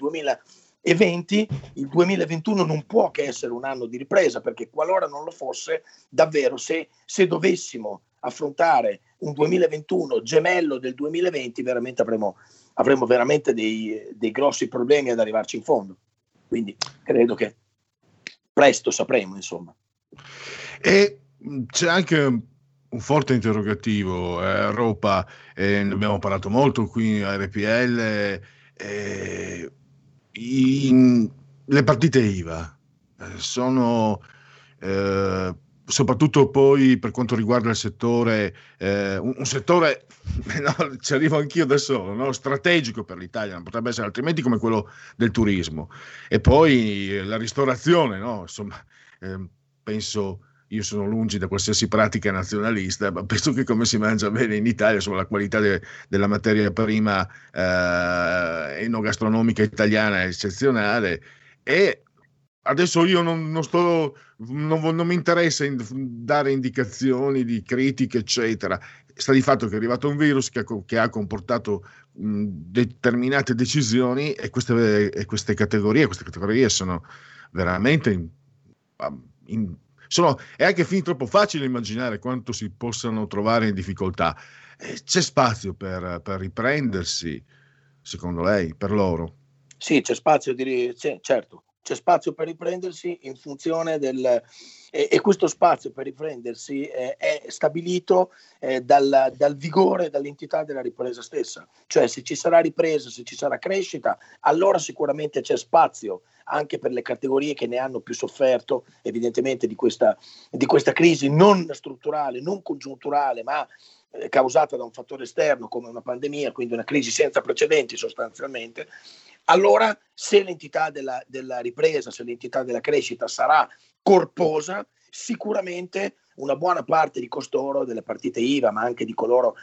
Speaker 12: 2020, il 2021 non può che essere un anno di ripresa perché qualora non lo fosse, davvero se, se dovessimo affrontare un 2021 gemello del 2020, veramente avremo, avremo veramente dei, dei grossi problemi ad arrivarci in fondo. Quindi credo che presto sapremo, insomma.
Speaker 4: E c'è anche un forte interrogativo, eh, Europa, eh, abbiamo parlato molto qui a RPL, eh, in, le partite IVA eh, sono eh, soprattutto poi per quanto riguarda il settore, eh, un, un, settore, <laughs> no, ci arrivo anch'io da solo, no? strategico per l'Italia, non potrebbe essere altrimenti come quello del turismo. E poi la ristorazione, no? insomma, eh, penso, io sono lungi da qualsiasi pratica nazionalista, ma penso che come si mangia bene in Italia, insomma, la qualità de, della materia prima eh, enogastronomica italiana è eccezionale. E adesso io non, non sto, non, non, mi interessa in, dare indicazioni di critiche, eccetera. Sta di fatto che è arrivato un virus che ha, che ha comportato mh, determinate decisioni e queste, e queste, categorie, queste categorie sono veramente in, in, sono, è anche fin troppo facile immaginare quanto si possano trovare in difficoltà. E c'è spazio per, per riprendersi, secondo lei, per loro?
Speaker 12: Sì, c'è spazio di... Sì, certo, c'è spazio per riprendersi in funzione del... E, e questo spazio per riprendersi eh, è stabilito eh, dal, dal, vigore, dall'entità della ripresa stessa. Cioè se ci sarà ripresa, se ci sarà crescita, allora sicuramente c'è spazio anche per le categorie che ne hanno più sofferto evidentemente di questa, di questa crisi non strutturale, non congiunturale, ma eh, causata da un fattore esterno come una pandemia, quindi una crisi senza precedenti sostanzialmente, allora se l'entità della, della ripresa, se l'entità della crescita sarà corposa, sicuramente una buona parte di costoro, delle partite IVA, ma anche di coloro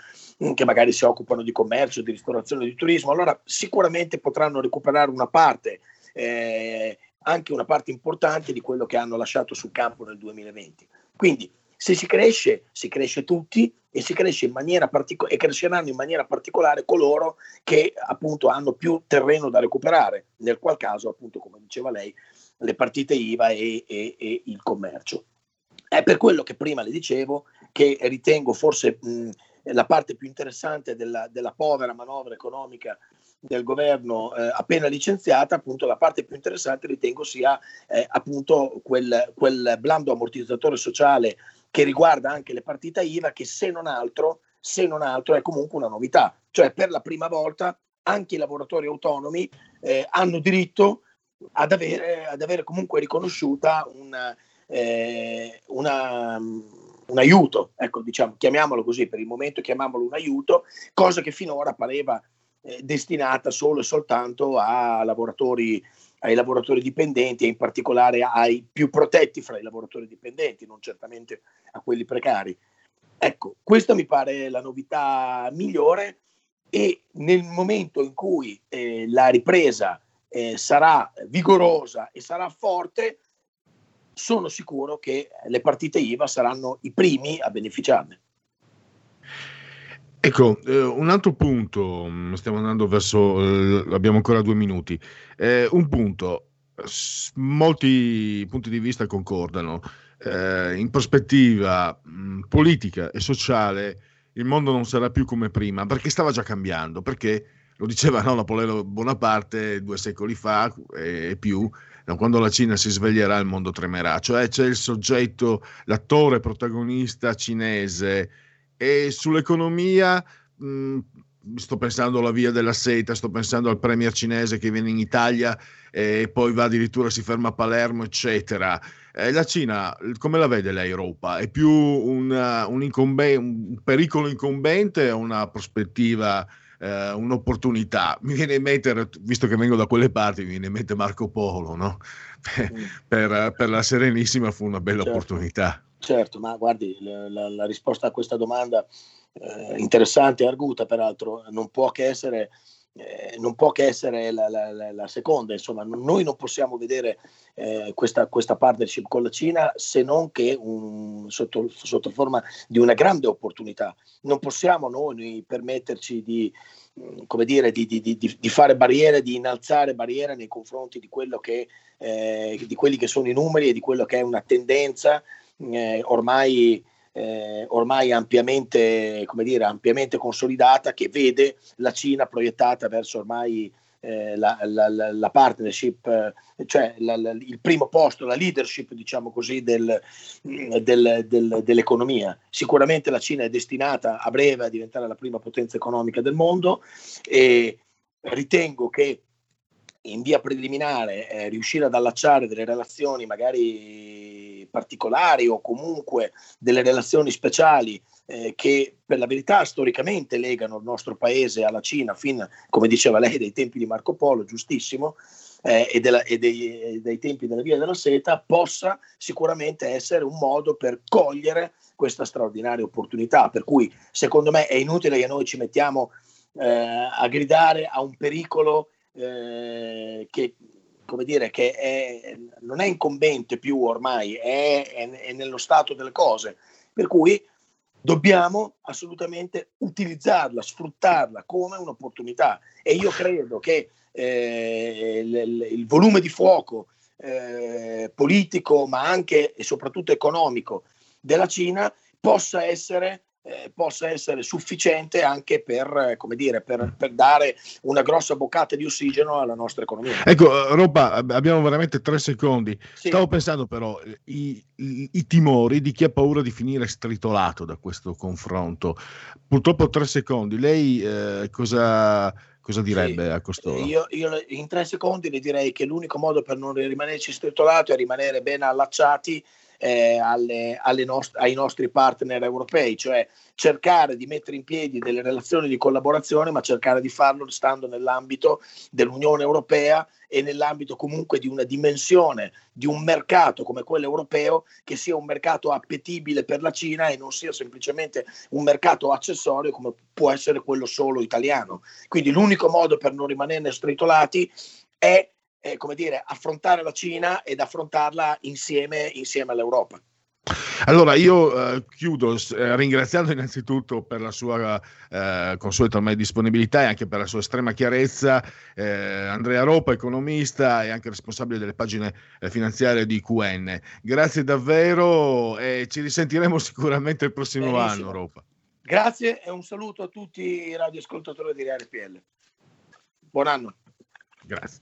Speaker 12: mm, che magari si occupano di commercio, di ristorazione, di turismo, allora sicuramente potranno recuperare una parte, eh, anche una parte importante di quello che hanno lasciato sul campo nel 2020. Quindi se si cresce, si cresce tutti e si cresce in maniera particolare e cresceranno in maniera particolare coloro che appunto hanno più terreno da recuperare, nel qual caso appunto come diceva lei le partite IVA e, e, e il commercio. È per quello che prima le dicevo che ritengo forse mh, la parte più interessante della, della povera manovra economica del governo eh, appena licenziata, appunto la parte più interessante ritengo sia eh, appunto quel, quel blando ammortizzatore sociale che riguarda anche le partite IVA che se non altro, se non altro è comunque una novità, cioè per la prima volta anche i lavoratori autonomi eh, hanno diritto ad avere, ad avere, comunque riconosciuta una, eh, una, un aiuto, ecco diciamo, chiamiamolo così, per il momento chiamiamolo un aiuto, cosa che finora pareva eh, destinata solo e soltanto lavoratori ai lavoratori dipendenti e in particolare ai più protetti fra i lavoratori dipendenti, non certamente a quelli precari. Ecco, questa mi pare la novità migliore e nel momento in cui eh, la ripresa eh, sarà vigorosa e sarà forte, sono sicuro che le partite IVA saranno i primi a beneficiarne.
Speaker 4: Ecco, eh, un altro punto, mm, stiamo andando verso, eh, abbiamo ancora due minuti, eh, un punto, s- molti punti di vista concordano, eh, in prospettiva mh, politica e sociale il mondo non sarà più come prima, perché stava già cambiando, perché lo diceva no, Napoleone Bonaparte due secoli fa e più, quando la Cina si sveglierà il mondo tremerà, cioè c'è il soggetto, l'attore protagonista cinese e sull'economia mh, sto pensando alla via della seta, sto pensando al premier cinese che viene in Italia e poi va addirittura, si ferma a Palermo, eccetera. Eh, la Cina, come la vede lei Europa? È più una, un, incombe- un, pericolo incombente o una prospettiva, eh, un'opportunità? Mi viene in mente, visto che vengo da quelle parti, mi viene in mente Marco Polo, no? <laughs> mm. per, per, la Serenissima fu una bella certo. opportunità.
Speaker 12: Certo, ma guardi, la, la, la risposta a questa domanda eh, interessante e arguta, peraltro, non può che essere, eh, non può che essere la, la, la, seconda. Insomma, noi non possiamo vedere eh, questa, questa, partnership con la Cina se non che un, sotto, sotto, forma di una grande opportunità. Non possiamo noi permetterci di, come dire, di, di, di, fare barriere, di innalzare barriere nei confronti di, che, eh, di quelli che sono i numeri e di quello che è una tendenza eh, ormai eh, ormai ampiamente, dire, ampiamente consolidata che vede la Cina proiettata verso ormai eh, la, la, la, partnership, eh, cioè la, il primo posto, la leadership, diciamo così, del, del, del, dell'economia. Sicuramente la Cina è destinata a breve a diventare la prima potenza economica del mondo e ritengo che in via preliminare eh, riuscire ad allacciare delle relazioni magari particolari o comunque delle relazioni speciali eh, che per la verità storicamente legano il nostro paese alla Cina fin, come diceva lei, dai tempi di Marco Polo, giustissimo, eh, e, della, e, dei, dei, tempi della Via della Seta, possa sicuramente essere un modo per cogliere questa straordinaria opportunità. Per cui secondo me è inutile che noi ci mettiamo eh, a gridare a un pericolo eh, che, come dire, che è, non è incombente più ormai, è, è, è nello stato delle cose. Per cui dobbiamo assolutamente utilizzarla, sfruttarla come un'opportunità. E io credo che eh, il, il, volume di fuoco eh, politico, ma anche e soprattutto economico della Cina possa essere eh, possa essere sufficiente anche per, come dire, per, per, dare una grossa boccata di ossigeno alla nostra economia.
Speaker 4: Ecco, eh, Roba, abbiamo veramente tre secondi. Sì. Stavo pensando però i, i, i, timori di chi ha paura di finire stritolato da questo confronto. Purtroppo tre secondi. Lei eh, cosa, cosa direbbe sì, a costoro?
Speaker 12: Io, io, in tre secondi le direi che l'unico modo per non rimanerci stritolato è rimanere ben allacciati eh, alle, alle nost- ai nostri partner europei, cioè cercare di mettere in piedi delle relazioni di collaborazione, ma cercare di farlo stando nell'ambito dell'Unione Europea e nell'ambito comunque di una dimensione di un mercato come quello europeo che sia un mercato appetibile per la Cina e non sia semplicemente un mercato accessorio come può essere quello solo italiano. Quindi l'unico modo per non rimanerne stritolati è eh, come dire, affrontare la Cina ed affrontarla insieme, insieme all'Europa.
Speaker 4: Allora io eh, chiudo eh, ringraziando innanzitutto per la sua eh, consueta ormai disponibilità e anche per la sua estrema chiarezza eh, Andrea Ropa, economista e anche responsabile delle pagine eh, finanziarie di QN. Grazie davvero e ci risentiremo sicuramente il prossimo Benissimo. anno Ropa.
Speaker 12: Grazie e un saluto a tutti i radioascoltatori di RPL. Buon anno.
Speaker 4: Grazie.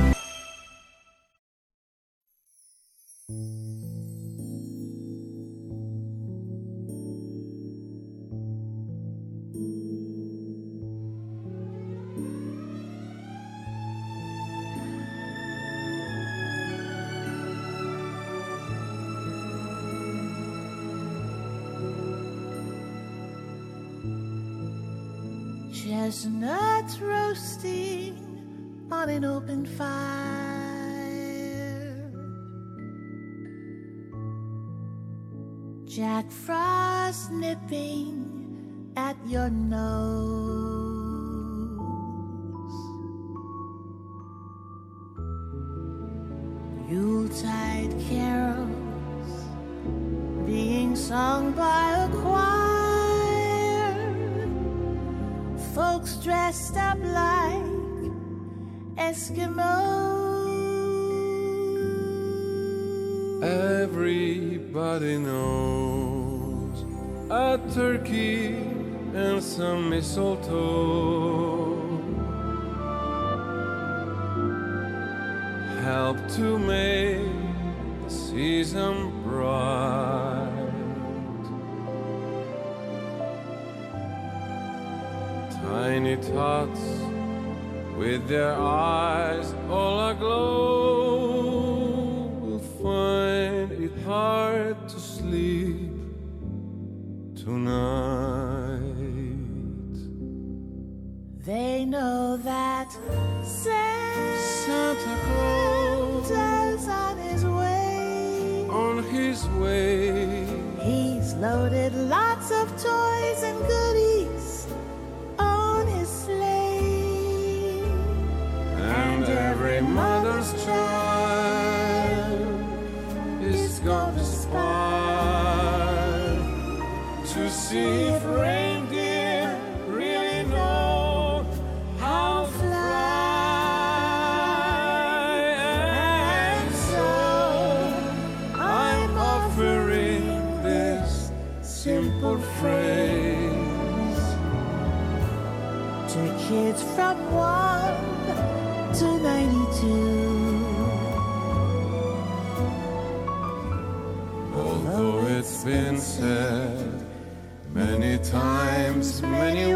Speaker 13: If reindeer really know how fly. And so I'm offering this simple phrase
Speaker 14: To kids from 1 to 92.
Speaker 13: Although it's been said times, many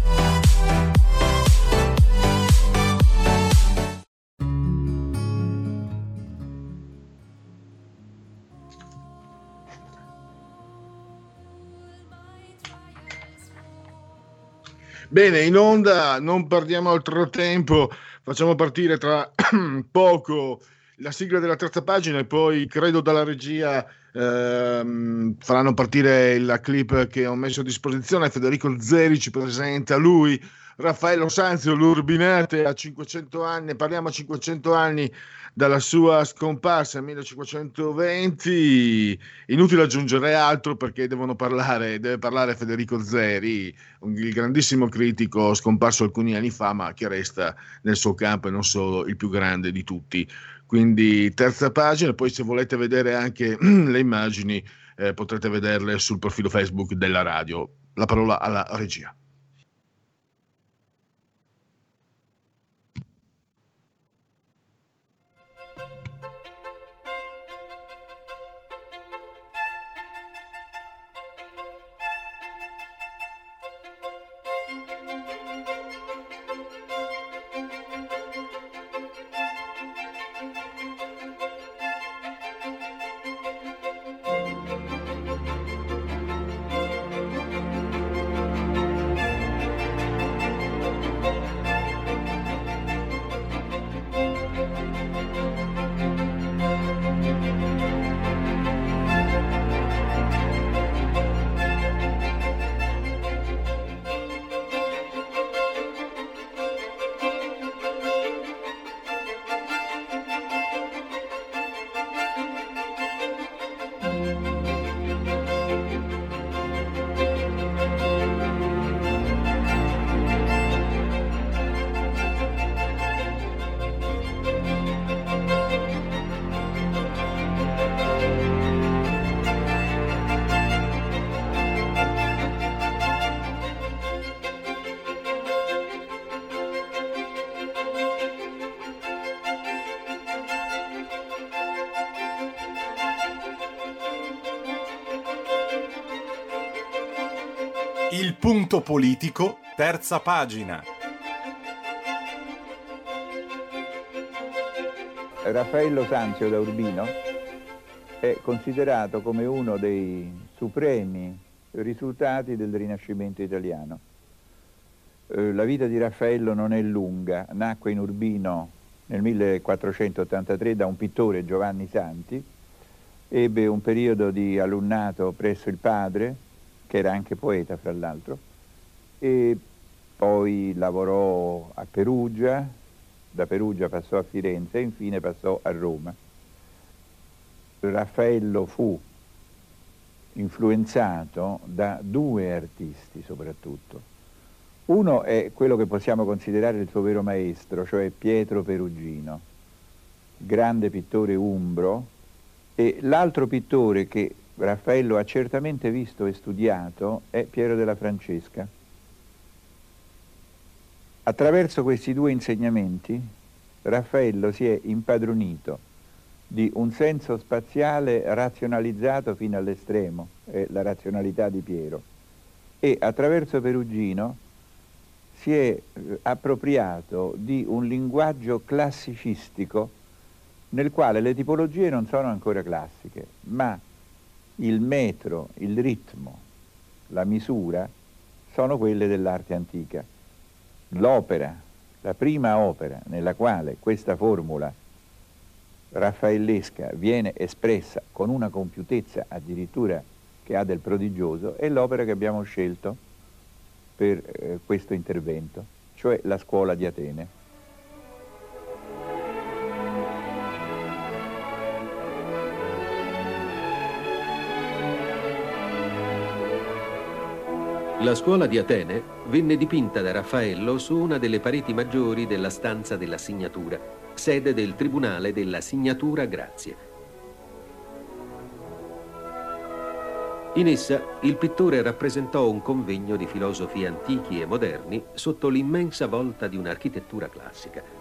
Speaker 4: Bene, in onda non perdiamo altro tempo, facciamo partire tra <clears throat> poco la sigla della terza pagina e poi credo dalla regia ehm, faranno partire la clip che ho messo a disposizione. Federico Zeri ci presenta lui, Raffaello Sanzio, l'Urbinate a 500 anni, parliamo a 500 anni dalla sua scomparsa nel 1520. Inutile aggiungere altro perché devono parlare, deve parlare Federico Zeri, il grandissimo critico scomparso alcuni anni fa, ma che resta nel suo campo e non solo il più grande di tutti. Quindi terza pagina, poi se volete vedere anche <clears throat> le immagini eh, potrete vederle sul profilo Facebook della radio. La parola alla regia.
Speaker 15: Politico, terza pagina.
Speaker 16: Raffaello Sanzio da Urbino è considerato come uno dei supremi risultati del Rinascimento italiano. Eh, La vita di Raffaello non è lunga, nacque in Urbino nel 1483 da un pittore Giovanni Santi, ebbe un periodo di alunnato presso il padre, che era anche poeta fra l'altro, e poi lavorò a Perugia, da Perugia passò a Firenze e infine passò a Roma. Raffaello fu influenzato da due artisti soprattutto. Uno è quello che possiamo considerare il suo vero maestro, cioè Pietro Perugino, grande pittore umbro, e l'altro pittore che Raffaello ha certamente visto e studiato è Piero della Francesca. Attraverso questi due insegnamenti Raffaello si è impadronito di un senso spaziale razionalizzato fino all'estremo, è la razionalità di Piero, e attraverso Perugino si è eh, appropriato di un linguaggio classicistico nel quale le tipologie non sono ancora classiche, ma il metro, il ritmo, la misura sono quelle dell'arte antica. L'opera, la prima opera nella quale questa formula raffaellesca viene espressa con una compiutezza addirittura che ha del prodigioso è l'opera che abbiamo scelto per eh, questo intervento, cioè la scuola di Atene.
Speaker 17: La scuola di Atene venne dipinta da Raffaello su una delle pareti maggiori della stanza della Signatura, sede del Tribunale della Signatura Grazie. In essa il pittore rappresentò un convegno di filosofi antichi e moderni sotto l'immensa volta di un'architettura classica.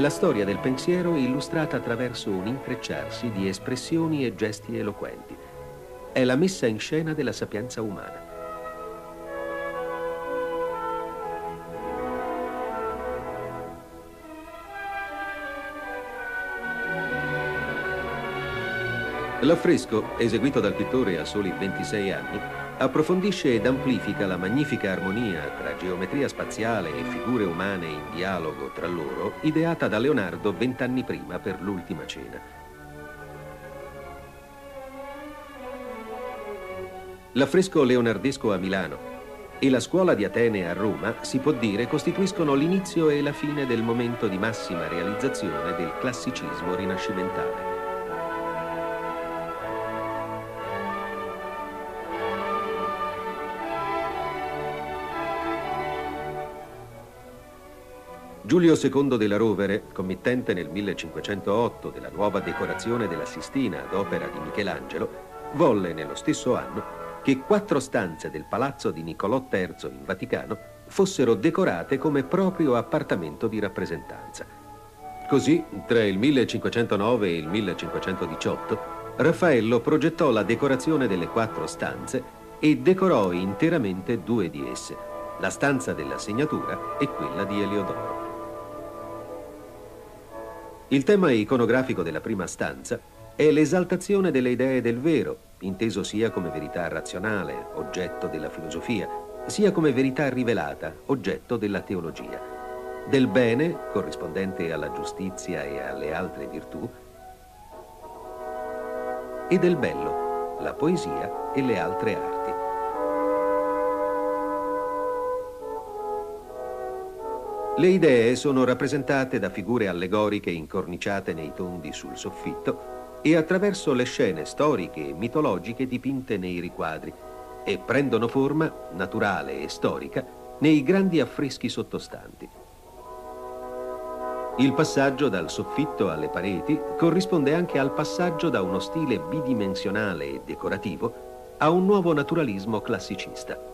Speaker 17: È la storia del pensiero illustrata attraverso un intrecciarsi di espressioni e gesti eloquenti. È la messa in scena della sapienza umana. L'affresco, eseguito dal pittore a soli 26 anni, approfondisce ed amplifica la magnifica armonia tra geometria spaziale e figure umane in dialogo tra loro, ideata da Leonardo vent'anni prima per l'ultima cena. L'affresco leonardesco a Milano e la scuola di Atene a Roma, si può dire, costituiscono l'inizio e la fine del momento di massima realizzazione del classicismo rinascimentale. Giulio II della Rovere, committente nel 1508 della nuova decorazione della Sistina ad opera di Michelangelo, volle nello stesso anno che quattro stanze del palazzo di Niccolò III in Vaticano fossero decorate come proprio appartamento di rappresentanza. Così, tra il 1509 e il 1518, Raffaello progettò la decorazione delle quattro stanze e decorò interamente due di esse, la stanza della segnatura e quella di Eliodoro. Il tema iconografico della prima stanza è l'esaltazione delle idee del vero, inteso sia come verità razionale, oggetto della filosofia, sia come verità rivelata, oggetto della teologia. Del bene, corrispondente alla giustizia e alle altre virtù, e del bello, la poesia e le altre arti. Le idee sono rappresentate da figure allegoriche incorniciate nei tondi sul soffitto e attraverso le scene storiche e mitologiche dipinte nei riquadri e prendono forma, naturale e storica, nei grandi affreschi sottostanti. Il passaggio dal soffitto alle pareti corrisponde anche al passaggio da uno stile bidimensionale e decorativo a un nuovo naturalismo classicista.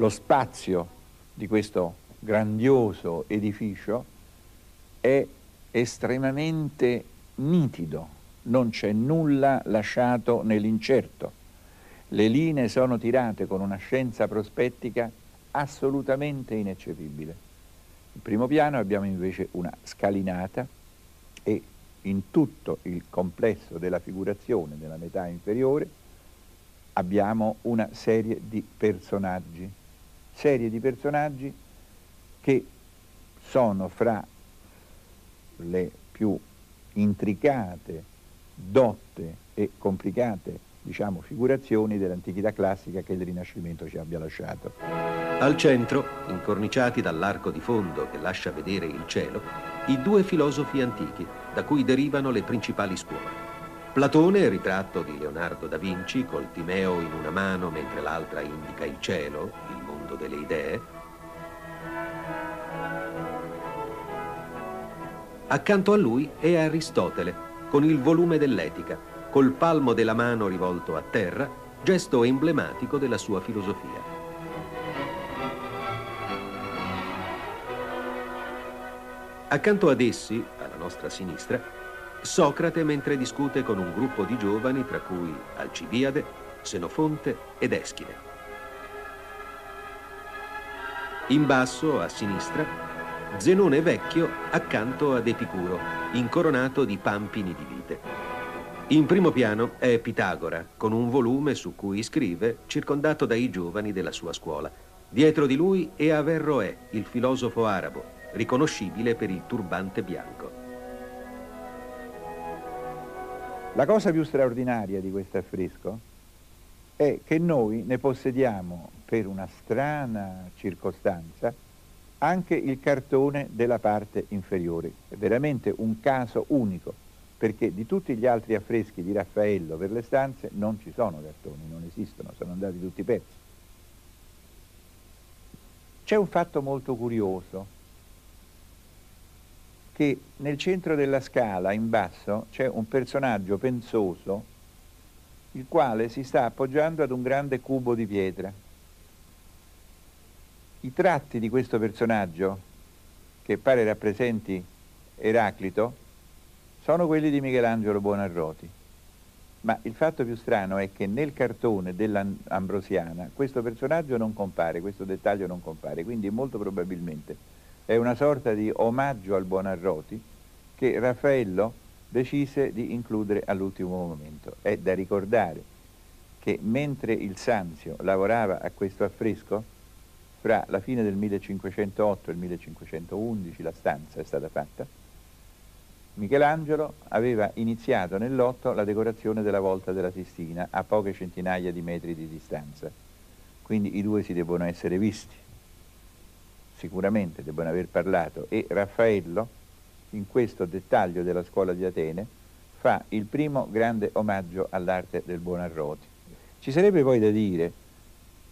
Speaker 16: Lo spazio di questo grandioso edificio è estremamente nitido, non c'è nulla lasciato nell'incerto. Le linee sono tirate con una scienza prospettica assolutamente ineccepibile. In primo piano abbiamo invece una scalinata e in tutto il complesso della figurazione della metà inferiore abbiamo una serie di personaggi, serie di personaggi che sono fra le più intricate, dotte e complicate diciamo, figurazioni dell'antichità classica che il Rinascimento ci abbia lasciato.
Speaker 17: Al centro, incorniciati dall'arco di fondo che lascia vedere il cielo, i due filosofi antichi, da cui derivano le principali scuole. Platone, ritratto di Leonardo da Vinci, col Timeo in una mano mentre l'altra indica il cielo, il mondo delle idee, Accanto a lui è Aristotele, con il volume dell'Etica, col palmo della mano rivolto a terra, gesto emblematico della sua filosofia. Accanto ad essi, alla nostra sinistra, Socrate mentre discute con un gruppo di giovani tra cui Alcibiade, Senofonte ed Eschine. In basso, a sinistra, Zenone vecchio accanto ad Epicuro, incoronato di pampini di vite. In primo piano è Pitagora, con un volume su cui scrive, circondato dai giovani della sua scuola. Dietro di lui è Averroè, il filosofo arabo, riconoscibile per il turbante bianco.
Speaker 16: La cosa più straordinaria di questo affresco è che noi ne possediamo per una strana circostanza anche il cartone della parte inferiore. È veramente un caso unico, perché di tutti gli altri affreschi di Raffaello per le stanze non ci sono cartoni, non esistono, sono andati tutti persi. C'è un fatto molto curioso, che nel centro della scala, in basso, c'è un personaggio pensoso, il quale si sta appoggiando ad un grande cubo di pietra. I tratti di questo personaggio, che pare rappresenti Eraclito, sono quelli di Michelangelo Buonarroti. Ma il fatto più strano è che nel cartone dell'Ambrosiana questo personaggio non compare, questo dettaglio non compare, quindi molto probabilmente è una sorta di omaggio al Buonarroti che Raffaello decise di includere all'ultimo momento. È da ricordare che mentre il Sanzio lavorava a questo affresco, fra la fine del 1508 e il 1511 la stanza è stata fatta, Michelangelo aveva iniziato nell'otto la decorazione della volta della Sistina a poche centinaia di metri di distanza. Quindi i due si debbono essere visti, sicuramente debbono aver parlato e Raffaello, in questo dettaglio della scuola di Atene, fa il primo grande omaggio all'arte del Buonarroti. Ci sarebbe poi da dire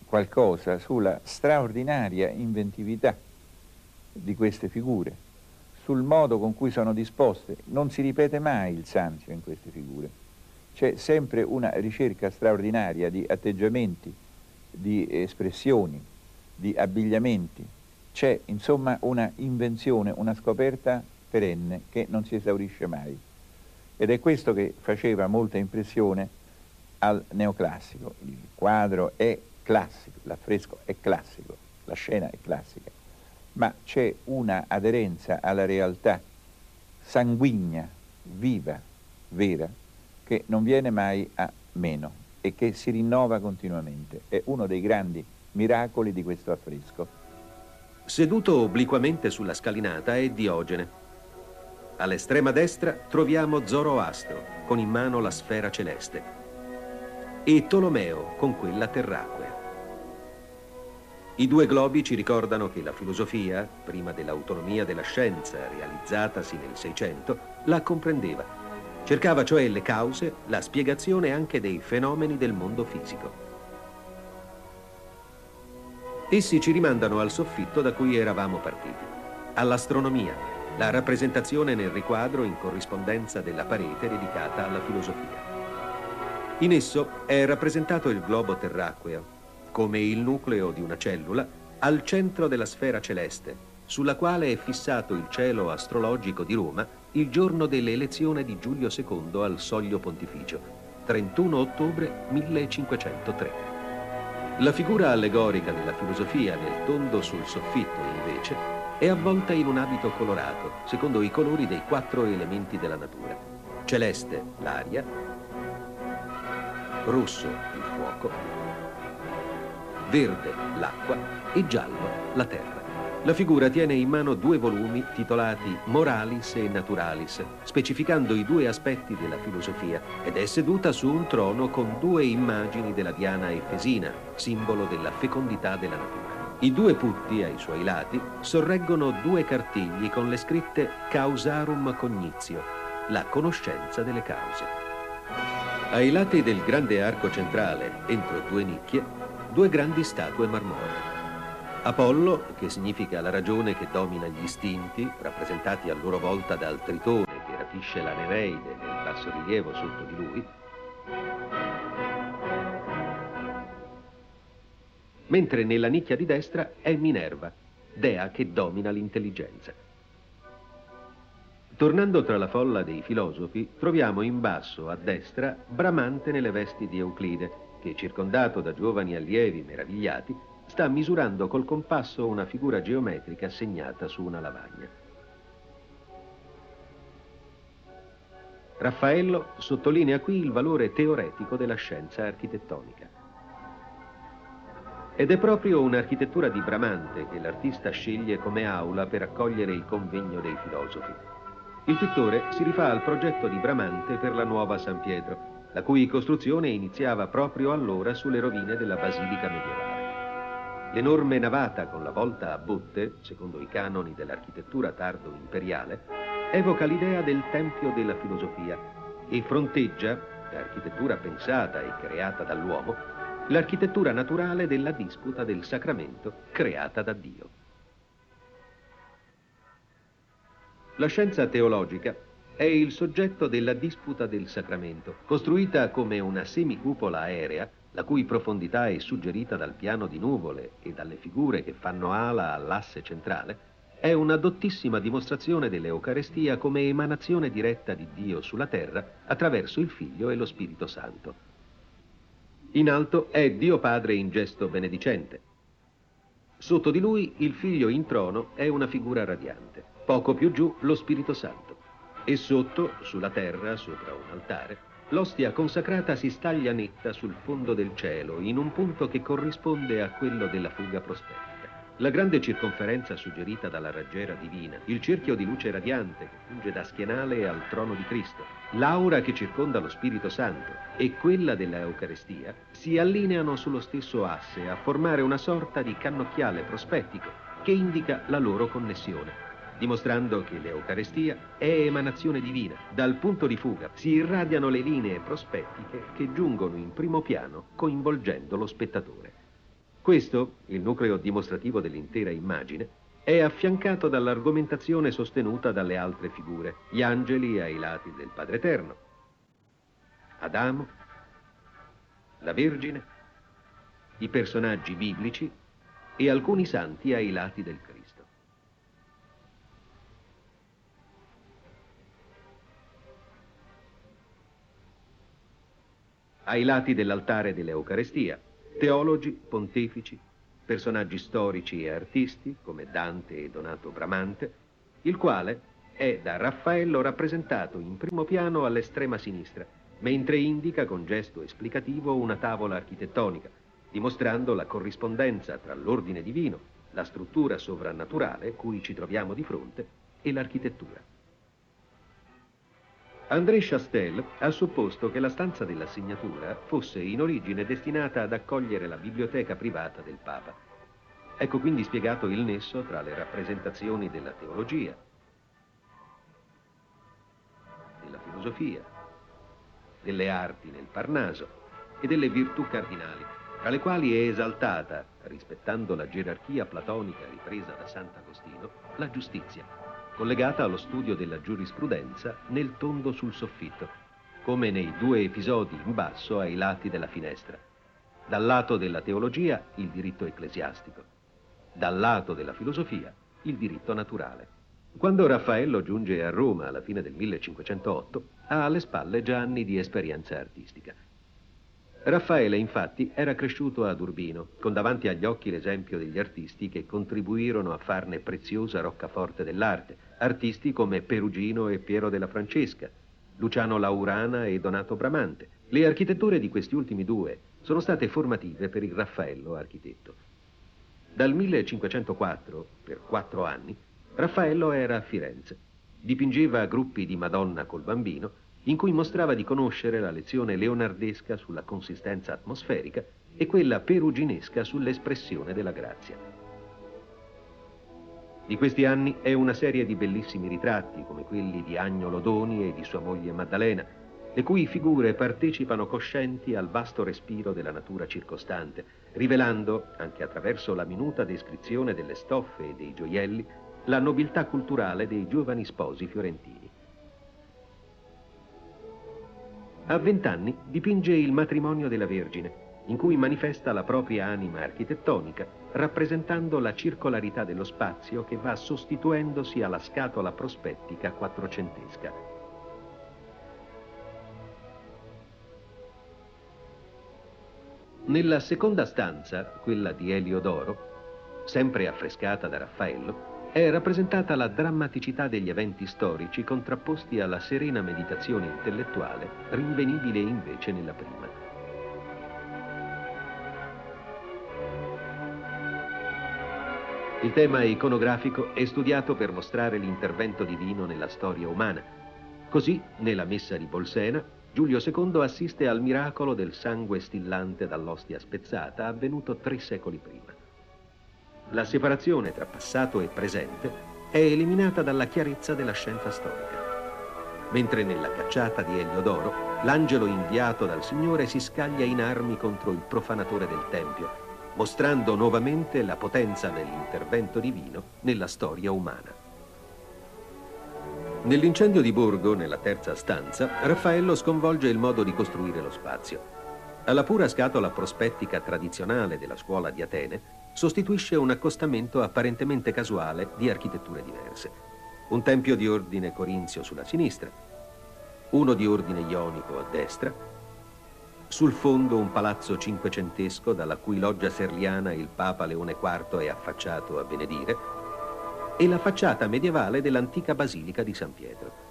Speaker 16: qualcosa sulla straordinaria inventività di queste figure, sul modo con cui sono disposte. Non si ripete mai il Sanzio in queste figure. C'è sempre una ricerca straordinaria di atteggiamenti, di espressioni, di abbigliamenti. C'è insomma una invenzione, una scoperta perenne che non si esaurisce mai. Ed è questo che faceva molta impressione al neoclassico. Il quadro è classico, l'affresco è classico, la scena è classica ma c'è una aderenza alla realtà sanguigna, viva, vera, che non viene mai a meno e che si rinnova continuamente. È uno dei grandi miracoli di questo affresco.
Speaker 17: Seduto obliquamente sulla scalinata è Diogene. All'estrema destra troviamo Zoroastro, con in mano la sfera celeste, e Tolomeo con quella terracquea. I due globi ci ricordano che la filosofia, prima dell'autonomia della scienza realizzatasi nel Seicento, la comprendeva. Cercava cioè le cause, la spiegazione anche dei fenomeni del mondo fisico. Essi ci rimandano al soffitto da cui eravamo partiti, all'astronomia, la rappresentazione nel riquadro in corrispondenza della parete dedicata alla filosofia. In esso è rappresentato il globo terracqueo, come il nucleo di una cellula, al centro della sfera celeste, sulla quale è fissato il cielo astrologico di Roma il giorno dell'elezione di Giulio II al soglio pontificio, 31 ottobre 1503. La figura allegorica della filosofia nel tondo sul soffitto, invece, è avvolta in un abito colorato, secondo i colori dei quattro elementi della natura. Celeste, l'aria, rosso, il fuoco, verde l'acqua e giallo la terra. La figura tiene in mano due volumi titolati Moralis e Naturalis, specificando i due aspetti della filosofia, ed è seduta su un trono con due immagini della Diana Efesina, simbolo della fecondità della natura. I due putti ai suoi lati sorreggono due cartigli con le scritte Causarum Cognitio, la conoscenza delle cause. Ai lati del grande arco centrale, entro due nicchie, due grandi statue marmoree. Apollo, che significa la ragione che domina gli istinti, rappresentati a loro volta dal tritone che rapisce la Nereide nel bassorilievo sotto di lui, mentre nella nicchia di destra è Minerva, dea che domina l'intelligenza. Tornando tra la folla dei filosofi, troviamo in basso, a destra, Bramante nelle vesti di Euclide, che, circondato da giovani allievi meravigliati, sta misurando col compasso una figura geometrica segnata su una lavagna. Raffaello sottolinea qui il valore teoretico della scienza architettonica. Ed è proprio un'architettura di Bramante che l'artista sceglie come aula per accogliere il convegno dei filosofi. Il pittore si rifà al progetto di Bramante per la nuova San Pietro, la cui costruzione iniziava proprio allora sulle rovine della basilica medievale. L'enorme navata con la volta a botte, secondo i canoni dell'architettura tardo imperiale, evoca l'idea del tempio della filosofia e fronteggia, l'architettura pensata e creata dall'uomo, l'architettura naturale della disputa del sacramento creata da Dio. La scienza teologica è il soggetto della disputa del sacramento, costruita come una semicupola aerea, la cui profondità è suggerita dal piano di nuvole e dalle figure che fanno ala all'asse centrale, è una dottissima dimostrazione dell'Eucarestia come emanazione diretta di Dio sulla terra attraverso il Figlio e lo Spirito Santo. In alto è Dio Padre in gesto benedicente. Sotto di lui il Figlio in trono è una figura radiante. Poco più giù lo Spirito Santo. E sotto, sulla terra, sopra un altare, l'ostia consacrata si staglia netta sul fondo del cielo, in un punto che corrisponde a quello della fuga prospettica. La grande circonferenza suggerita dalla raggiera divina, il cerchio di luce radiante che funge da schienale al trono di Cristo, l'aura che circonda lo Spirito Santo e quella della Eucaristia si allineano sullo stesso asse a formare una sorta di cannocchiale prospettico che indica la loro connessione, dimostrando che l'Eucaristia è emanazione divina. Dal punto di fuga si irradiano le linee prospettiche che giungono in primo piano coinvolgendo lo spettatore. Questo, il nucleo dimostrativo dell'intera immagine, è affiancato dall'argomentazione sostenuta dalle altre figure, gli angeli ai lati del Padre Eterno, Adamo, la Vergine, i personaggi biblici e alcuni santi ai lati del Cristo. Ai lati dell'altare dell'Eucarestia, teologi, pontefici, personaggi storici e artisti come Dante e Donato Bramante, il quale è da Raffaello rappresentato in primo piano all'estrema sinistra, mentre indica con gesto esplicativo una tavola architettonica, dimostrando la corrispondenza tra l'ordine divino, la struttura sovrannaturale cui ci troviamo di fronte e l'architettura. André Chastel ha supposto che la stanza della segnatura fosse in origine destinata ad accogliere la biblioteca privata del Papa. Ecco quindi spiegato il nesso tra le rappresentazioni della teologia, della filosofia, delle arti nel Parnaso e delle virtù cardinali, tra le quali è esaltata, rispettando la gerarchia platonica ripresa da Sant'Agostino, la giustizia collegata allo studio della giurisprudenza nel tondo sul soffitto, come nei due episodi in basso ai lati della finestra. Dal lato della teologia il diritto ecclesiastico, dal lato della filosofia il diritto naturale. Quando Raffaello giunge a Roma alla fine del 1508, ha alle spalle già anni di esperienza artistica. Raffaele infatti era cresciuto ad Urbino, con davanti agli occhi l'esempio degli artisti che contribuirono a farne preziosa roccaforte dell'arte, artisti come Perugino e Piero della Francesca, Luciano Laurana e Donato Bramante. Le architetture di questi ultimi due sono state formative per il Raffaello architetto. Dal 1504, per quattro anni, Raffaello era a Firenze. Dipingeva gruppi di Madonna col bambino, in cui mostrava di conoscere la lezione leonardesca sulla consistenza atmosferica e quella peruginesca sull'espressione della grazia. Di questi anni è una serie di bellissimi ritratti, come quelli di Agnolo Doni e di sua moglie Maddalena, le cui figure partecipano coscienti al vasto respiro della natura circostante, rivelando, anche attraverso la minuta descrizione delle stoffe e dei gioielli, la nobiltà culturale dei giovani sposi fiorentini. A vent'anni dipinge il matrimonio della Vergine, in cui manifesta la propria anima architettonica, rappresentando la circolarità dello spazio che va sostituendosi alla scatola prospettica quattrocentesca. Nella seconda stanza, quella di Eliodoro, sempre affrescata da Raffaello, è rappresentata la drammaticità degli eventi storici contrapposti alla serena meditazione intellettuale, rinvenibile invece nella prima. Il tema iconografico è studiato per mostrare l'intervento divino nella storia umana. Così, nella messa di Bolsena, Giulio II assiste al miracolo del sangue stillante dall'ostia spezzata avvenuto tre secoli prima. La separazione tra passato e presente è eliminata dalla chiarezza della scienza storica. Mentre nella cacciata di Eliodoro, l'angelo inviato dal Signore si scaglia in armi contro il profanatore del Tempio, mostrando nuovamente la potenza dell'intervento divino nella storia umana. Nell'incendio di Borgo, nella terza stanza, Raffaello sconvolge il modo di costruire lo spazio. Alla pura scatola prospettica tradizionale della scuola di Atene sostituisce un accostamento apparentemente casuale di architetture diverse. Un tempio di ordine corinzio sulla sinistra, uno di ordine ionico a destra sul fondo un palazzo cinquecentesco dalla cui loggia serliana il Papa Leone IV è affacciato a benedire e la facciata medievale dell'antica basilica di San Pietro.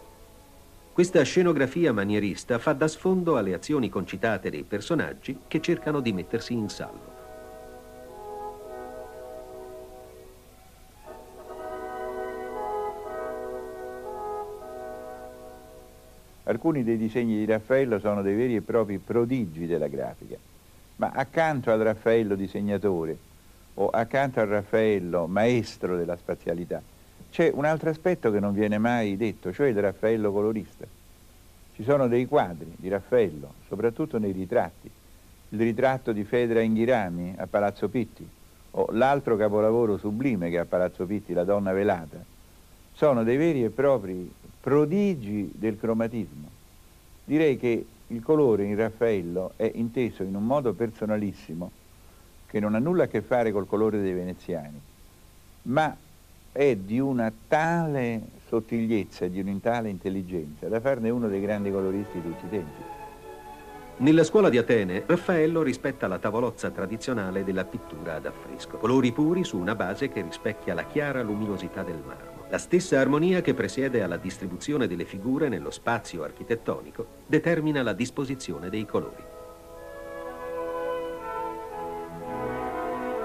Speaker 17: Questa scenografia manierista fa da sfondo alle azioni concitate dei personaggi che cercano di mettersi in salvo.
Speaker 16: Alcuni dei disegni di Raffaello sono dei veri e propri prodigi della grafica, ma accanto al Raffaello disegnatore o accanto al Raffaello maestro della spazialità c'è un altro aspetto che non viene mai detto, cioè il Raffaello colorista. Ci sono dei quadri di Raffaello, soprattutto nei ritratti. Il ritratto di Fedra Inghirami a Palazzo Pitti o l'altro capolavoro sublime che a Palazzo Pitti, La donna velata, sono dei veri e propri prodigi del cromatismo. Direi che il colore in Raffaello è inteso in un modo personalissimo che non ha nulla a che fare col colore dei veneziani, ma è di una tale sottigliezza di una intelligenza da farne uno dei grandi coloristi di tutti i tempi.
Speaker 17: Nella scuola di Atene, Raffaello rispetta la tavolozza tradizionale della pittura ad affresco, colori puri su una base che rispecchia la chiara luminosità del marmo. La stessa armonia che presiede alla distribuzione delle figure nello spazio architettonico determina la disposizione dei colori.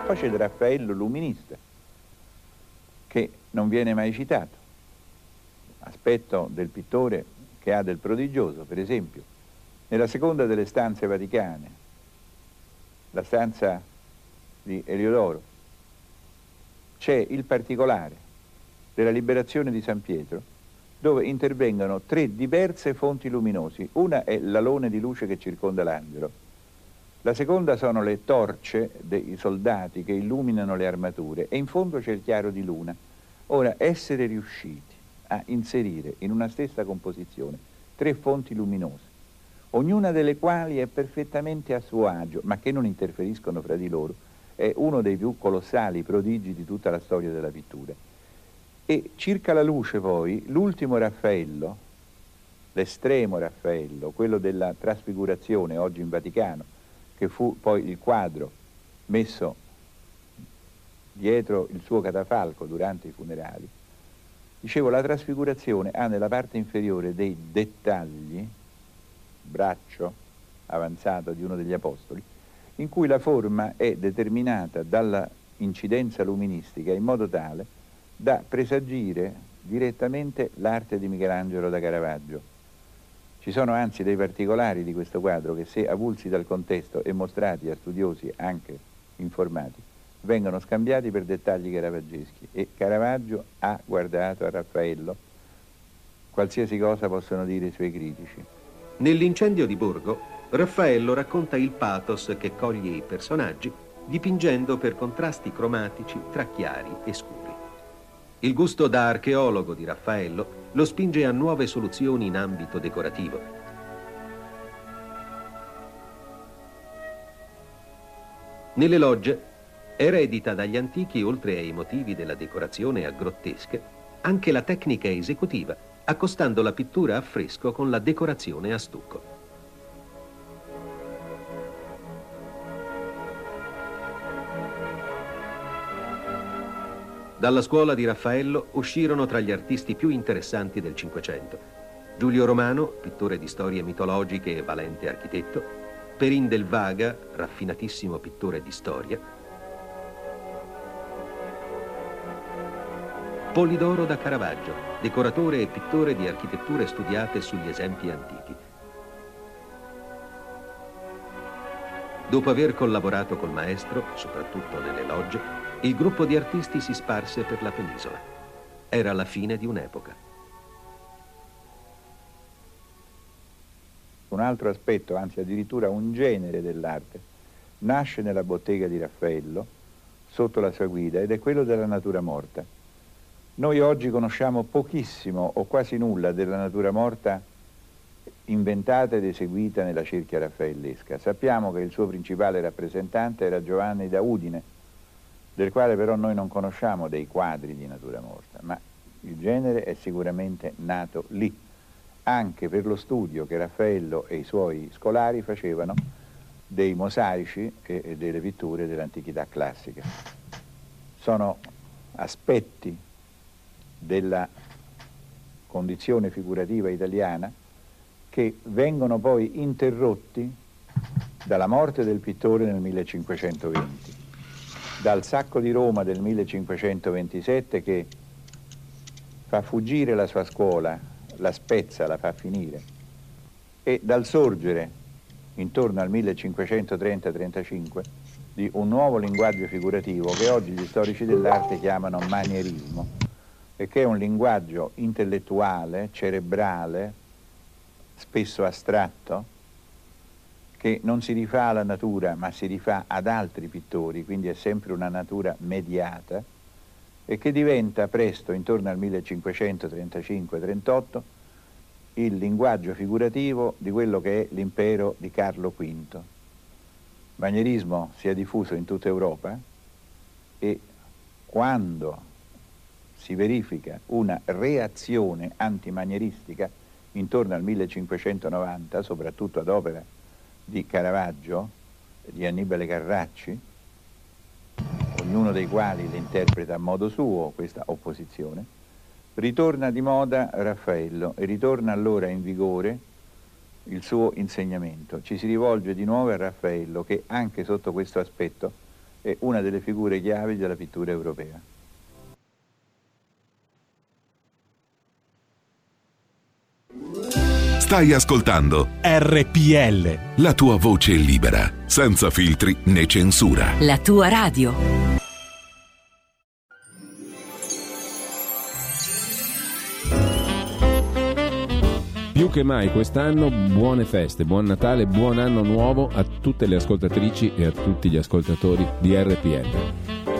Speaker 16: Poi c'è il Raffaello luminista, che non viene mai citato. Aspetto del pittore che ha del prodigioso, per esempio, nella seconda delle stanze vaticane, la stanza di Eliodoro, c'è il particolare della liberazione di San Pietro, dove intervengono tre diverse fonti luminosi. Una è l'alone di luce che circonda l'angelo, la seconda sono le torce dei soldati che illuminano le armature e in fondo c'è il chiaro di luna. Ora, essere riusciti a inserire in una stessa composizione tre fonti luminose, ognuna delle quali è perfettamente a suo agio, ma che non interferiscono fra di loro, è uno dei più colossali prodigi di tutta la storia della pittura. E circa la luce poi, l'ultimo Raffaello, l'estremo Raffaello, quello della trasfigurazione oggi in Vaticano, che fu poi il quadro messo dietro il suo catafalco durante i funerali, dicevo la trasfigurazione ha nella parte inferiore dei dettagli, braccio avanzato di uno degli apostoli, in cui la forma è determinata dalla incidenza luministica in modo tale da presagire direttamente l'arte di Michelangelo da Caravaggio. Ci sono anzi dei particolari di questo quadro che se avulsi dal contesto e mostrati a studiosi anche informati, vengono scambiati per dettagli caravaggeschi e Caravaggio ha guardato a Raffaello qualsiasi cosa possono dire i suoi critici.
Speaker 17: Nell'incendio di Borgo, Raffaello racconta il pathos che coglie i personaggi dipingendo per contrasti cromatici tra chiari e scuri. Il gusto da archeologo di Raffaello lo spinge a nuove soluzioni in ambito decorativo. Nelle logge eredita dagli antichi, oltre ai motivi della decorazione a grottesche, anche la tecnica esecutiva, accostando la pittura a fresco con la decorazione a stucco. Dalla scuola di Raffaello uscirono tra gli artisti più interessanti del Cinquecento. Giulio Romano, pittore di storie mitologiche e valente architetto, Perin del Vaga, raffinatissimo pittore di storia, Polidoro da Caravaggio, decoratore e pittore di architetture studiate sugli esempi antichi. Dopo aver collaborato col maestro, soprattutto nelle logge, il gruppo di artisti si sparse per la penisola. Era la fine di un'epoca.
Speaker 16: Un altro aspetto, anzi addirittura un genere dell'arte, nasce nella bottega di Raffaello, sotto la sua guida, ed è quello della natura morta. Noi oggi conosciamo pochissimo o quasi nulla della natura morta inventata ed eseguita nella cerchia raffaellesca. Sappiamo che il suo principale rappresentante era Giovanni da Udine, del quale però noi non conosciamo dei quadri di natura morta, ma il genere è sicuramente nato lì, anche per lo studio che Raffaello e i suoi scolari facevano dei mosaici e delle pitture dell'antichità classica. Sono aspetti della condizione figurativa italiana che vengono poi interrotti dalla morte del pittore nel 1520, dal sacco di Roma del 1527 che fa fuggire la sua scuola, la spezza, la fa finire, e dal sorgere intorno al 1530-35 di un nuovo linguaggio figurativo che oggi gli storici dell'arte chiamano manierismo e che è un linguaggio intellettuale, cerebrale, spesso astratto, che non si rifà alla natura ma si rifà ad altri pittori, quindi è sempre una natura mediata e che diventa presto, intorno al 1535-38, il linguaggio figurativo di quello che è l'impero di Carlo V. Il manierismo si è diffuso in tutta Europa e quando si verifica una reazione antimanieristica intorno al 1590, soprattutto ad opera di Caravaggio, di Annibale Carracci, ognuno dei quali l'interpreta a modo suo questa opposizione, ritorna di moda Raffaello e ritorna allora in vigore il suo insegnamento. Ci si rivolge di nuovo a Raffaello che anche sotto questo aspetto è una delle figure chiavi della pittura europea.
Speaker 18: Stai ascoltando
Speaker 19: RPL.
Speaker 18: la tua voce libera, senza filtri né censura.
Speaker 20: La tua radio.
Speaker 21: Più che mai quest'anno buone feste, buon Natale, buon anno nuovo a tutte le ascoltatrici e a tutti gli ascoltatori di RPL.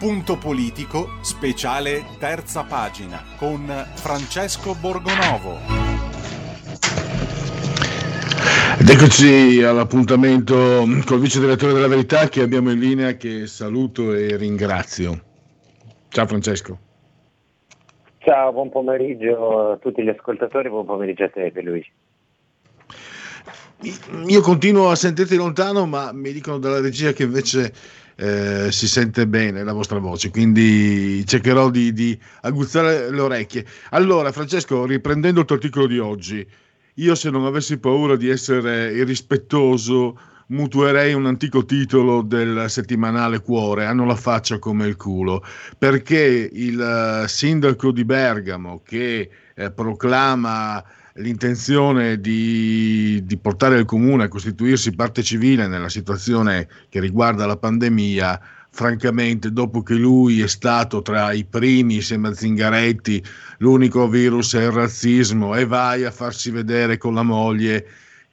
Speaker 15: Punto politico, speciale terza pagina con Francesco Borgonovo.
Speaker 4: Ed eccoci all'appuntamento col vice direttore della Verità che abbiamo in linea, che saluto e ringrazio. Ciao Francesco.
Speaker 22: Ciao, buon pomeriggio a tutti gli ascoltatori, buon pomeriggio a te Luigi.
Speaker 4: Io continuo a sentirti lontano, ma mi dicono dalla regia che invece eh, si sente bene la vostra voce, quindi cercherò di, di aguzzare le orecchie. Allora, Francesco, riprendendo il tuo articolo di oggi, io se non avessi paura di essere irrispettoso, mutuerei un antico titolo del settimanale Cuore, hanno la faccia come il culo, perché il eh, sindaco di Bergamo che eh, proclama l'intenzione di, di, portare il comune a costituirsi parte civile nella situazione che riguarda la pandemia, francamente, dopo che lui è stato tra i primi, insieme a Zingaretti, l'unico virus è il razzismo, e vai a farsi vedere con la moglie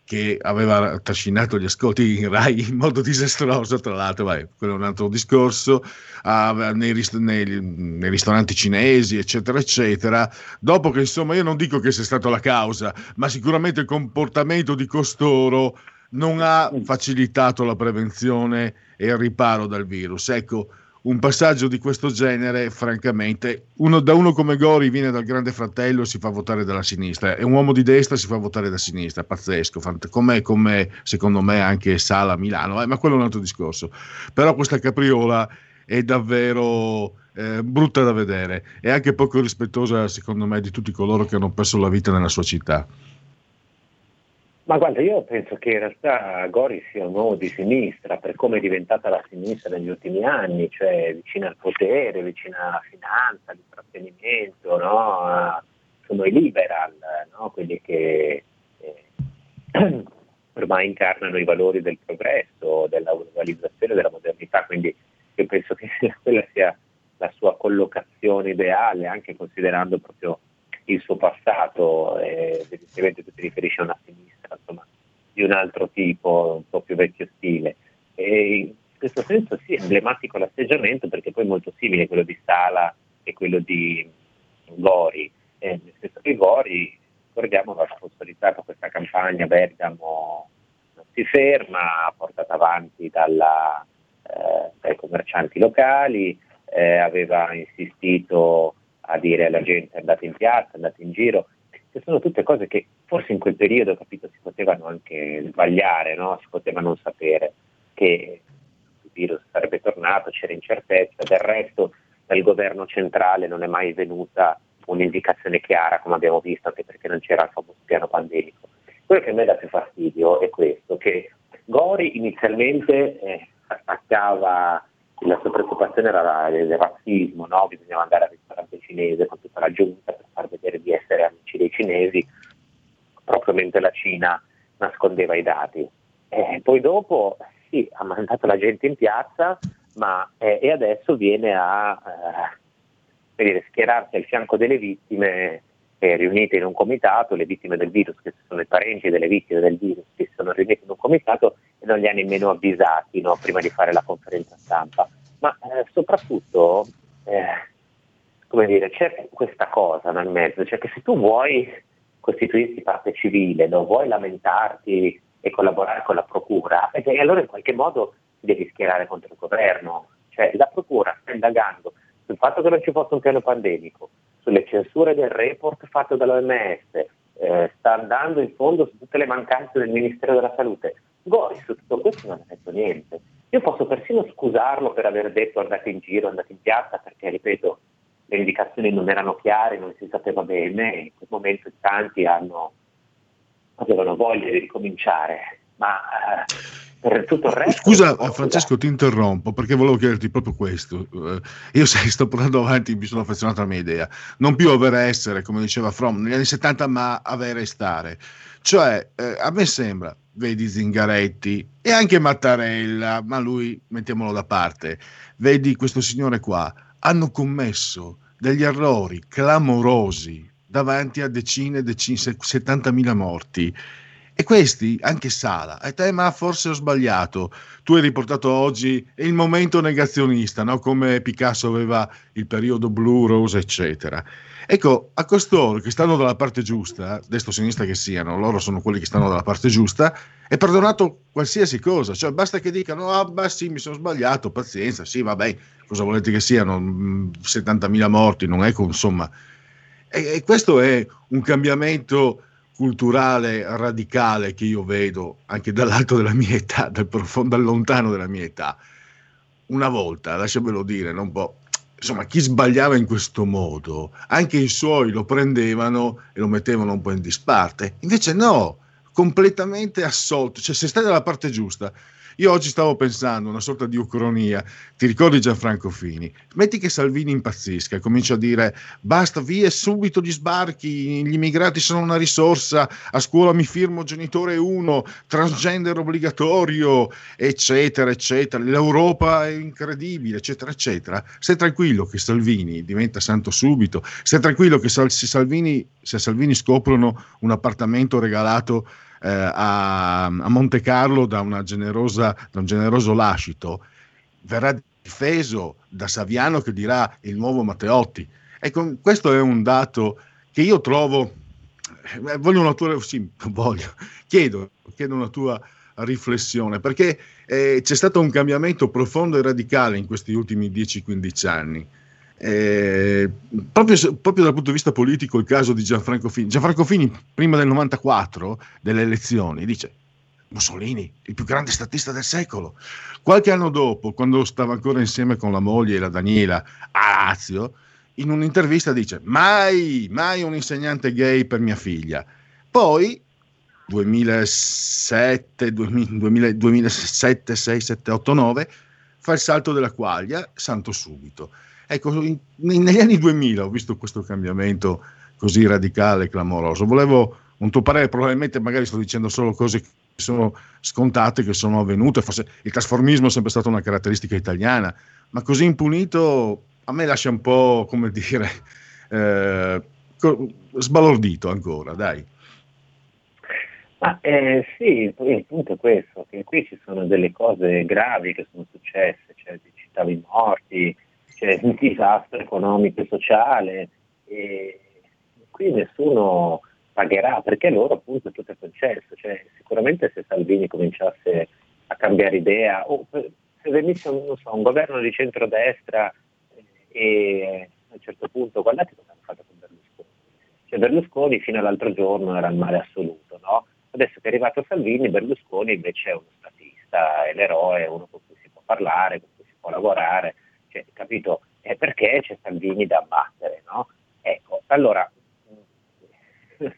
Speaker 4: che aveva trascinato gli ascolti in Rai in modo disastroso, tra l'altro, vai, quello è un altro discorso, uh, nei, rist- nei, nei, ristoranti cinesi, eccetera, eccetera. Dopo che, insomma, io non dico che sia stata la causa, ma sicuramente il comportamento di costoro non ha facilitato la prevenzione e il riparo dal virus. Ecco, un passaggio di questo genere, francamente, uno, da uno come Gori viene dal grande fratello e si fa votare dalla sinistra, è un uomo di destra e si fa votare da sinistra, pazzesco, come, come secondo me anche Sala Milano, eh, ma quello è un altro discorso. Però questa capriola è davvero eh, brutta da vedere e anche poco rispettosa, secondo me, di tutti coloro che hanno perso la vita nella sua città.
Speaker 22: Ma guarda, io penso che in realtà Gori sia un uomo di sinistra, per come è diventata la sinistra negli ultimi anni, cioè vicina al potere, vicina alla finanza, all'intrattenimento, no? sono i liberal, no? quelli che eh, <clears throat> ormai incarnano i valori del progresso, della globalizzazione, della modernità, quindi io penso che <laughs> quella sia la sua collocazione ideale, anche considerando proprio il suo passato, eh, evidentemente tu ti riferisci a una sinistra insomma, di un altro tipo, un po' più vecchio stile. E in questo senso sì, è emblematico l'atteggiamento perché poi è molto simile quello di Sala e quello di Gori, eh, nel senso che Gori, ricordiamo, aveva sponsorizzato questa campagna Bergamo non si ferma, portata avanti dalla, eh, dai commercianti locali, eh, aveva insistito a dire alla gente andate in piazza, andate in giro, che sono tutte cose che forse in quel periodo capito, si potevano anche sbagliare, no? si poteva non sapere che il virus sarebbe tornato, c'era incertezza, del resto dal governo centrale non è mai venuta un'indicazione chiara, come abbiamo visto, anche perché non c'era il famoso piano pandemico. Quello che a me dà più fastidio è questo, che Gori inizialmente eh, attaccava la sua preoccupazione era il razzismo, no? bisognava andare al ristorante cinese con tutta la giunta per far vedere di essere amici dei cinesi, proprio mentre la Cina nascondeva i dati. E poi dopo sì, ha mandato la gente in piazza, ma eh, e adesso viene a eh, dire, schierarsi al fianco delle vittime eh, riunite in un comitato, le vittime del virus, che sono i parenti delle vittime del virus, si sono riunite in un comitato e non li ha nemmeno avvisati no, prima di fare la conferenza stampa. Ma eh, soprattutto, eh, come dire, c'è questa cosa nel mezzo, cioè che se tu vuoi costituirti parte civile, no, vuoi lamentarti e collaborare con la procura, e eh, allora in qualche modo ti devi schierare contro il governo. Cioè la procura sta indagando sul fatto che non ci fosse un piano pandemico, sulle censure del report fatto dall'OMS, eh, sta andando in fondo su tutte le mancanze del Ministero della Salute. Gori su tutto questo non ha detto niente. Io posso persino scusarlo per aver detto andate in giro, andate in piazza, perché ripeto, le indicazioni non erano chiare, non si sapeva bene, in quel momento tanti hanno, avevano voglia di ricominciare, ma eh, per tutto il resto...
Speaker 4: Scusa Francesco, ti interrompo perché volevo chiederti proprio questo. Uh, io <laughs> sai, sto portando avanti, mi sono affezionato alla mia idea. Non più avere essere, come diceva Fromm, negli anni 70, ma avere e stare. Cioè, eh, a me sembra, vedi Zingaretti e anche Mattarella, ma lui mettiamolo da parte, vedi questo signore qua, hanno commesso degli errori clamorosi davanti a decine, decine, 70.000 morti E questi, anche Sala, e te, ma forse ho sbagliato. Tu hai riportato oggi il momento negazionista, no? come Picasso aveva il periodo blu, rosa, eccetera. Ecco, a costoro che stanno dalla parte giusta, destra o sinistra che siano, loro sono quelli che stanno dalla parte giusta, è perdonato qualsiasi cosa, cioè basta che dicano, ah, beh sì, mi sono sbagliato, pazienza, sì, vabbè, cosa volete che siano, Mm, 70.000 morti, non è che, insomma... E, e questo è un cambiamento culturale radicale che io vedo anche dall'alto della mia età, dal profondo, dal lontano della mia età. Una volta, lasciamelo dire, non può insomma, chi sbagliava in questo modo, anche i suoi lo prendevano e lo mettevano un po' in disparte. Invece no, completamente assolto, cioè se stai dalla parte giusta. Io oggi stavo pensando, una sorta di ucronia, ti ricordi Gianfranco Fini? Metti che Salvini impazzisca comincia a dire basta, via subito gli sbarchi, gli immigrati sono una risorsa, a scuola mi firmo genitore 1, transgender obbligatorio, eccetera, eccetera, l'Europa è incredibile, eccetera, eccetera. Stai tranquillo che Salvini diventa santo subito, stai tranquillo che se, Salvini, se Salvini scoprono un appartamento regalato eh, a, a Monte Carlo da, generosa, da un generoso lascito, verrà difeso da Saviano che dirà il nuovo Matteotti. Ecco, questo è un dato che io trovo, eh, voglio una tua, sì, voglio, chiedo, chiedo una tua riflessione, perché eh, c'è stato un cambiamento profondo e radicale in questi ultimi 10-15 anni. Eh, proprio, proprio, dal punto di vista politico il caso di Gianfranco Fini. Gianfranco Fini, prima del 94, delle elezioni, dice Mussolini, il più grande statista del secolo. Qualche anno dopo, quando stava ancora insieme con la moglie, la Daniela, a Lazio, in un'intervista dice mai, mai un insegnante gay per mia figlia. Poi, 2007, 2000, 2007 6, 7, 8, 9, fa il salto della quaglia, santo subito. Ecco, in, negli anni 2000 ho visto questo cambiamento così radicale e clamoroso. Volevo un tuo parere, probabilmente magari sto dicendo solo cose che sono scontate, che sono avvenute, forse il trasformismo è sempre stata una caratteristica italiana, ma così impunito a me lascia un po', come dire, eh, sbalordito ancora, dai.
Speaker 22: Ma eh, sì, il punto è questo, che qui ci sono delle cose gravi che sono successe, cioè citavi morti, c'è un disastro economico e sociale e qui nessuno pagherà perché loro appunto tutto è concesso, cioè, sicuramente se Salvini cominciasse a cambiare idea o se venisse so, un governo di centrodestra eh, e a un certo punto guardate cosa hanno fatto con Berlusconi, cioè Berlusconi fino all'altro giorno era il male assoluto, no? adesso che è arrivato Salvini Berlusconi invece è uno statista, è l'eroe, è uno con cui si può parlare, con cui si può lavorare cioè, capito? È perché c'è Salvini da abbattere, no? Ecco, allora, <laughs>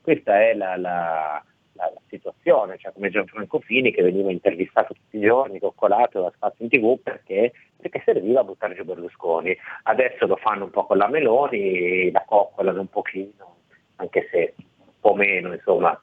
Speaker 22: questa è la, la, la, la, situazione, cioè come Gianfranco Fini che veniva intervistato tutti i giorni, coccolato da spazio in tv perché, perché serviva a buttare giù Berlusconi. Adesso lo fanno un po' con la Meloni, la coccolano un pochino, anche se un po' meno, insomma,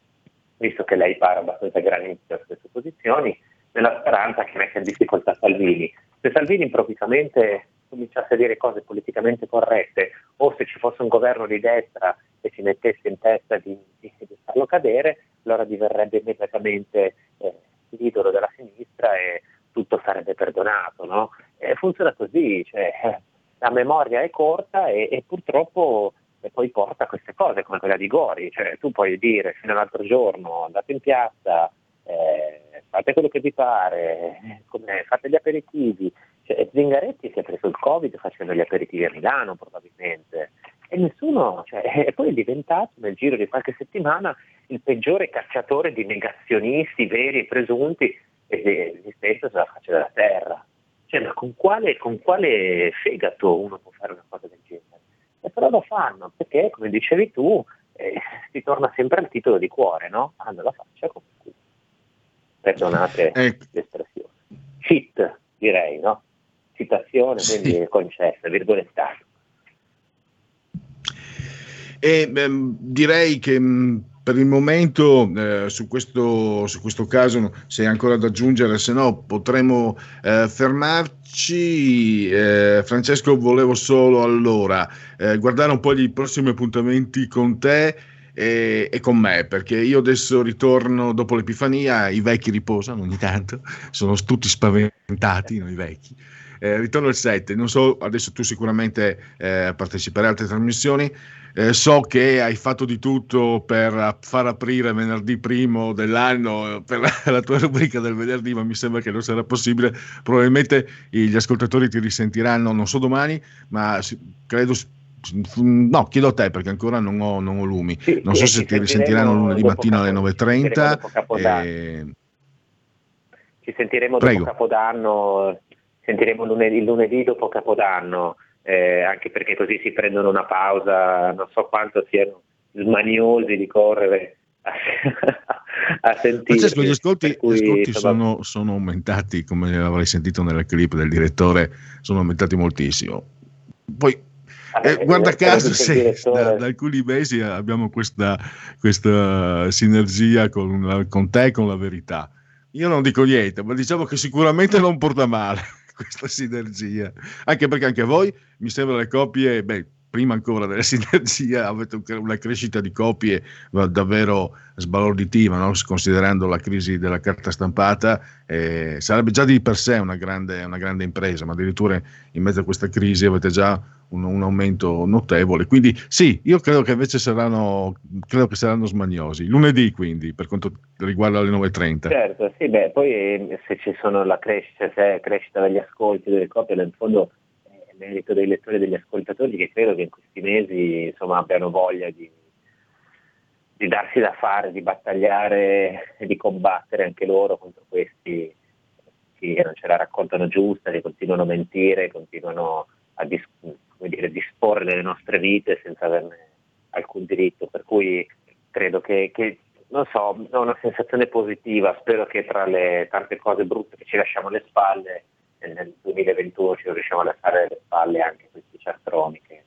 Speaker 22: visto che lei pare abbastanza granito su queste posizioni, nella speranza che metta in difficoltà Salvini. Se Salvini improvvisamente cominciasse a dire cose politicamente corrette o se ci fosse un governo di destra che si mettesse in testa di, di, di farlo cadere, allora diverrebbe immediatamente eh, l'idolo della sinistra e tutto sarebbe perdonato. No? funziona così, cioè, <laughs> la memoria è corta e, e purtroppo e poi porta a queste cose come quella di Gori, cioè tu puoi dire fino all'altro giorno andate in piazza, eh, fate quello che vi pare, come, fate gli aperitivi. Cioè, Zingaretti si è preso il Covid facendo gli aperitivi a Milano probabilmente e nessuno, cioè, <laughs> e poi è diventato nel giro di qualche settimana il peggiore cacciatore di negazionisti veri e presunti esistenti sulla faccia della terra. Cioè, ma con quale, con quale fegato uno può fare una cosa del genere? E però lo fanno perché, come dicevi tu, eh, si torna sempre al titolo di cuore, no? Hanno la faccia come qui perdonate ecco. l'espressione. Cheat, direi, no? Citazione, quindi sì. concessa, virgolettato.
Speaker 4: E ehm, direi che mh, per il momento eh, su, questo, su, questo, caso se hai ancora da aggiungere, se no potremo eh, fermarci. Eh, Francesco, volevo solo allora eh, guardare un po' gli prossimi appuntamenti con te e, e con me, perché io adesso ritorno dopo l'Epifania, i vecchi riposano ogni tanto, sono tutti spaventati, no, i vecchi. Eh, ritorno il 7, non so, adesso tu sicuramente eh, parteciperai a altre trasmissioni, eh, so che hai fatto di tutto per far aprire venerdì primo dell'anno eh, per la, la, tua rubrica del venerdì, ma mi sembra che non sarà possibile. Probabilmente gli ascoltatori ti risentiranno, non so domani, ma credo No, chiedo a te perché ancora non ho, non ho lumi. Sì, non so se ti risentiranno lunedì mattina alle 9.30.
Speaker 22: E... Ci sentiremo dopo Prego. Capodanno, sentiremo lunedì, il lunedì dopo Capodanno, eh, anche perché così si prendono una pausa, non so quanto siano smaniosi di correre a, <laughs> a sentire.
Speaker 4: Francesco, gli ascolti, cui, gli ascolti sono, sono aumentati, come avrai sentito nella clip del direttore, sono aumentati moltissimo. Poi eh, guarda caso, se, da, da, alcuni mesi abbiamo questa, questa sinergia con, la, con te e con la verità. Io non dico niente, ma diciamo che sicuramente non porta male <laughs> questa sinergia. Anche perché anche voi, mi sembra, le coppie, beh, prima ancora della sinergia, <laughs> avete una crescita di copie davvero sbalorditiva, no? considerando la crisi della carta stampata, eh, sarebbe già di per sé una grande, una grande, impresa, ma addirittura in mezzo a questa crisi avete già un, un, aumento notevole. Quindi sì, io credo che invece saranno, che saranno smaniosi. Lunedì quindi, per quanto riguarda le 9.30.
Speaker 22: Certo, sì, beh, poi eh, se ci sono la crescita, se crescita degli ascolti delle copie, in fondo merito dei lettori e degli ascoltatori che credo che in questi mesi insomma, abbiano voglia di, di, darsi da fare, di battagliare e di combattere anche loro contro questi che non ce la raccontano giusta, che continuano a mentire, continuano a dis- dire, disporre delle nostre vite senza averne alcun diritto. Per cui credo che, che non so, ho una sensazione positiva, spero che tra le tante cose brutte che ci lasciamo alle spalle nel 2021 ci riusciamo a lasciare alle spalle anche questi ciastroni che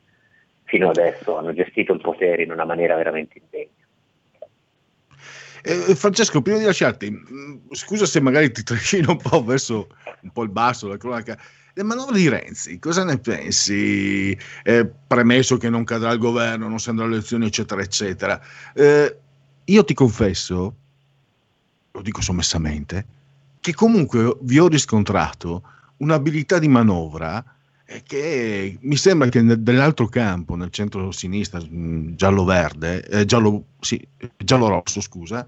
Speaker 22: fino adesso hanno gestito il potere in una maniera veramente indegna.
Speaker 4: Eh, Francesco, prima di lasciarti, mm, scusa se magari ti trascino un po' verso un po' il basso la cronaca. Le manovre di Renzi, cosa ne pensi? Eh, premesso che non cadrà il governo, non si andrà alle elezioni, eccetera, eccetera. Eh, io ti confesso, lo dico sommessamente, che comunque vi ho riscontrato un'abilità di manovra eh, che mi sembra che nell'altro campo, nel centro-sinistra, mm, giallo-verde, eh, giallo, sì, giallo-rosso, scusa,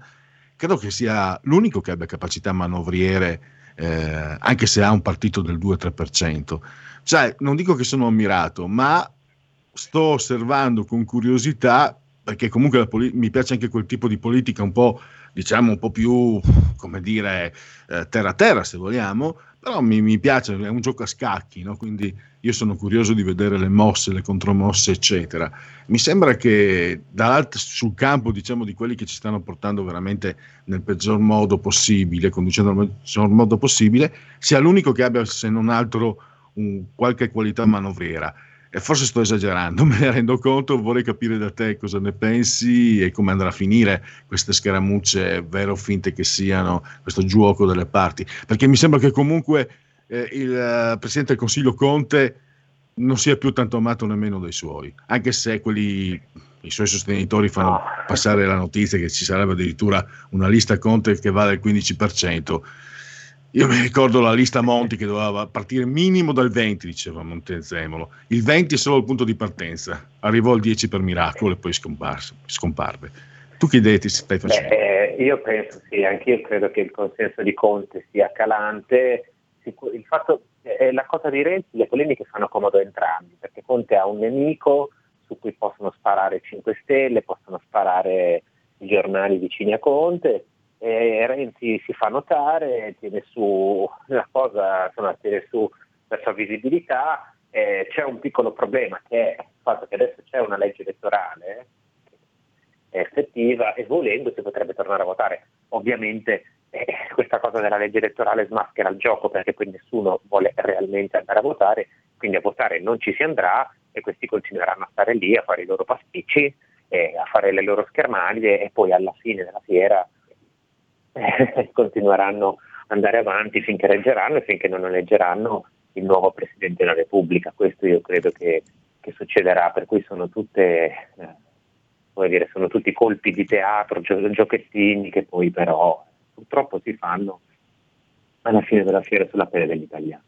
Speaker 4: credo che sia l'unico che abbia capacità manovriere, eh, anche se ha un partito del 2-3%. Cioè, non dico che sono ammirato, ma sto osservando con curiosità, perché comunque poli- mi piace anche quel tipo di politica un po', diciamo, un po' più, come dire, eh, terra-terra, se vogliamo, però mi, mi, piace, è un gioco a scacchi, no? quindi io sono curioso di vedere le mosse, le contromosse, eccetera. Mi sembra che sul campo, diciamo, di quelli che ci stanno portando veramente nel peggior modo possibile, conducendo nel peggior modo possibile, sia l'unico che abbia, se non altro, un, qualche qualità manovriera. E forse sto esagerando, <laughs> me ne rendo conto, vorrei capire da te cosa ne pensi e come andrà a finire queste scaramucce, vero o finte che siano, questo gioco delle parti. Perché mi sembra che comunque eh, il uh, Presidente del Consiglio Conte non sia più tanto amato nemmeno dai suoi, anche se quelli, i suoi sostenitori fanno passare la notizia che ci sarebbe addirittura una lista Conte che vale il 15%. Io mi ricordo la lista Monti che doveva partire minimo dal 20, diceva Montezemolo. Il 20 è solo il punto di partenza. Arrivò al 10 per miracolo e poi scomparve. Tu che idee ti stai facendo?
Speaker 22: Beh, io penso sì, anche io credo che il consenso di Conte sia calante. Il fatto, è la cosa di Renzi, le polemiche fanno comodo a entrambi, perché Conte ha un nemico su cui possono sparare 5 Stelle, possono sparare i giornali vicini a Conte e Renzi si fa notare, tiene su la cosa, insomma, tiene su la sua visibilità. Eh, c'è un piccolo problema che è il fatto che adesso c'è una legge elettorale eh, effettiva e volendo si potrebbe tornare a votare. Ovviamente eh, questa cosa della legge elettorale smaschera il gioco perché poi nessuno vuole realmente andare a votare, quindi a votare non ci si andrà e questi continueranno a stare lì a fare i loro pasticci, eh, a fare le loro schermaglie e poi alla fine della fiera <laughs> continueranno ad andare avanti finché reggeranno e finché non eleggeranno il nuovo Presidente della Repubblica. Questo io credo che, che succederà, per cui sono tutte, eh, dire, sono tutti colpi di teatro, gio- giochettini che poi però purtroppo si fanno alla fine della fiera sulla pelle degli italiani.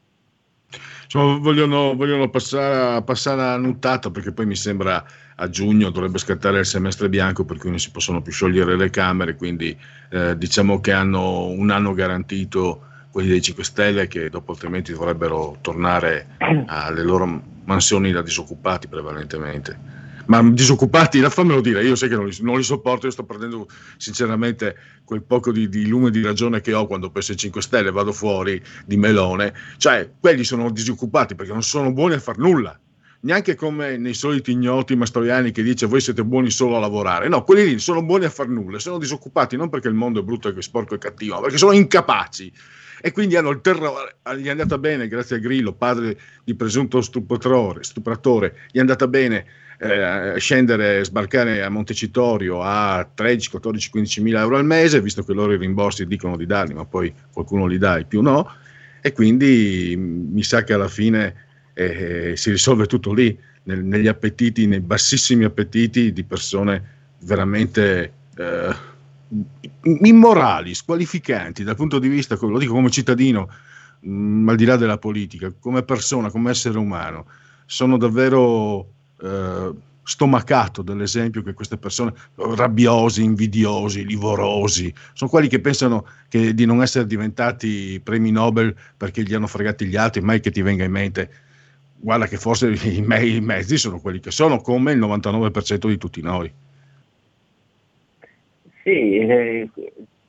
Speaker 4: Insomma, vogliono, vogliono passare, passare a nuttata perché poi mi sembra a giugno dovrebbe scattare il semestre bianco per cui non si possono più sciogliere le Camere, quindi eh, diciamo che hanno un anno garantito quelli dei 5 Stelle che dopo altrimenti dovrebbero tornare <clears throat> alle loro mansioni da disoccupati prevalentemente. Ma disoccupati, fammelo dire, io sai che non li, non li sopporto, io sto perdendo sinceramente quel poco di, di, lume di ragione che ho quando penso ai 5 Stelle, vado fuori di melone, cioè quelli sono disoccupati perché non sono buoni a far nulla, neanche come nei soliti ignoti mastroiani che dice voi siete buoni solo a lavorare, no, quelli lì sono buoni a far nulla, sono disoccupati non perché il mondo è brutto e sporco e cattivo, ma perché sono incapaci e quindi hanno il terrore, gli è andata bene grazie a Grillo, padre di presunto stupratore, stupratore gli è andata bene eh, scendere, sbarcare a Montecitorio a 13, 14, 15 mila euro al mese, visto che loro i rimborsi dicono di darli, ma poi qualcuno li dà e più no, e quindi mi sa che alla fine eh, si risolve tutto lì, nel, negli appetiti, nei bassissimi appetiti di persone veramente eh, immorali, squalificanti dal punto di vista, lo dico come cittadino, mh, mm, al di là della politica, come persona, come essere umano, sono davvero eh, stomacato dall'esempio che queste persone rabbiosi, invidiosi, livorosi, sono quelli che pensano che di non essere diventati premi Nobel perché gli hanno fregati gli altri, mai che ti venga in mente. Guarda che forse i, i mezzi sono quelli che sono, come il 99% di tutti noi.
Speaker 22: Sì, eh,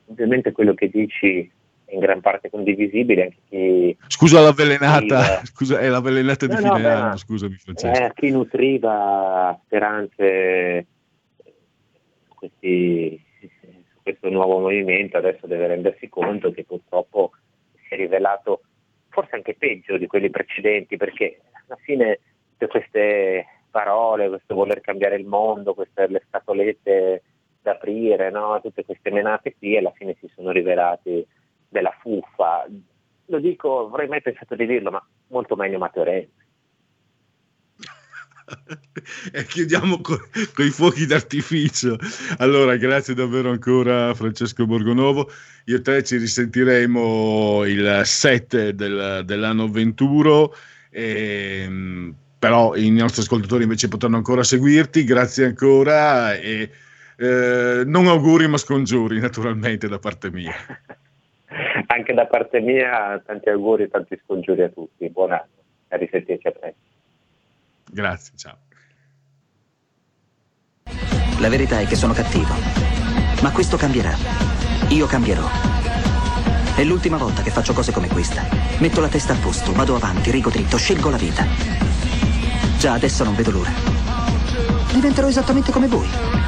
Speaker 22: ovviamente quello che dici in gran parte condivisibile. Anche chi,
Speaker 4: scusa l'avvelenata, <laughs> scusa, è l'avvelenata di
Speaker 22: no,
Speaker 4: fine
Speaker 22: no,
Speaker 4: anno, scusami Francesco.
Speaker 22: Eh, chi nutriva speranze su, questi, su questo nuovo movimento adesso deve rendersi conto che purtroppo si è rivelato forse anche peggio di quelli precedenti, perché alla fine tutte queste parole, questo voler cambiare il mondo, queste le scatolette aprire, no? tutte queste menate qui alla fine si sono rivelati della fuffa. Lo dico, avrei mai pensato di dirlo, ma molto meglio Matteo Renzi. <laughs>
Speaker 4: e chiudiamo con i fuochi d'artificio. Allora, grazie davvero ancora Francesco Borgonovo. Io e te ci risentiremo il 7 del, dell'anno 21, e, ehm, però i nostri ascoltatori invece potranno ancora seguirti. Grazie ancora e eh, non auguri ma scongiuri naturalmente da parte mia. <laughs>
Speaker 22: Anche da parte mia tanti auguri e tanti scongiuri a tutti. Buon anno, a risentirci a presto.
Speaker 4: Grazie, ciao.
Speaker 23: La verità è che sono cattivo, ma questo cambierà. Io cambierò. È l'ultima volta che faccio cose come questa. Metto la testa a posto, vado avanti, rigo dritto, scelgo la vita. Già adesso non vedo l'ora. Diventerò esattamente come voi.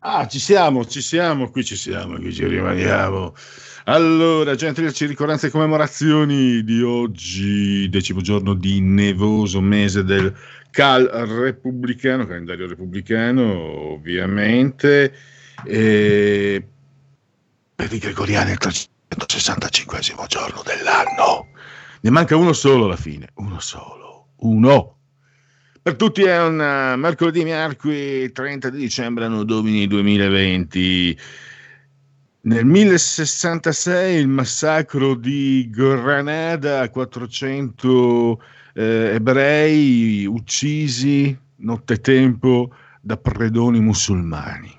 Speaker 4: Ah, ci siamo, ci siamo, qui ci siamo, qui ci rimaniamo. Allora, gentilci ricorrenze e commemorazioni di oggi, decimo giorno di nevoso mese del Cal repubblicano, calendario repubblicano, ovviamente. E per i gregoriani il 365 giorno dell'anno. Ne manca uno solo alla fine, uno solo, uno. Per tutti è un uh, mercoledì mercoledì 30 di dicembre anno domini 2020. Nel 1066 il massacro di Granada, 400 eh, ebrei uccisi nottetempo da predoni musulmani.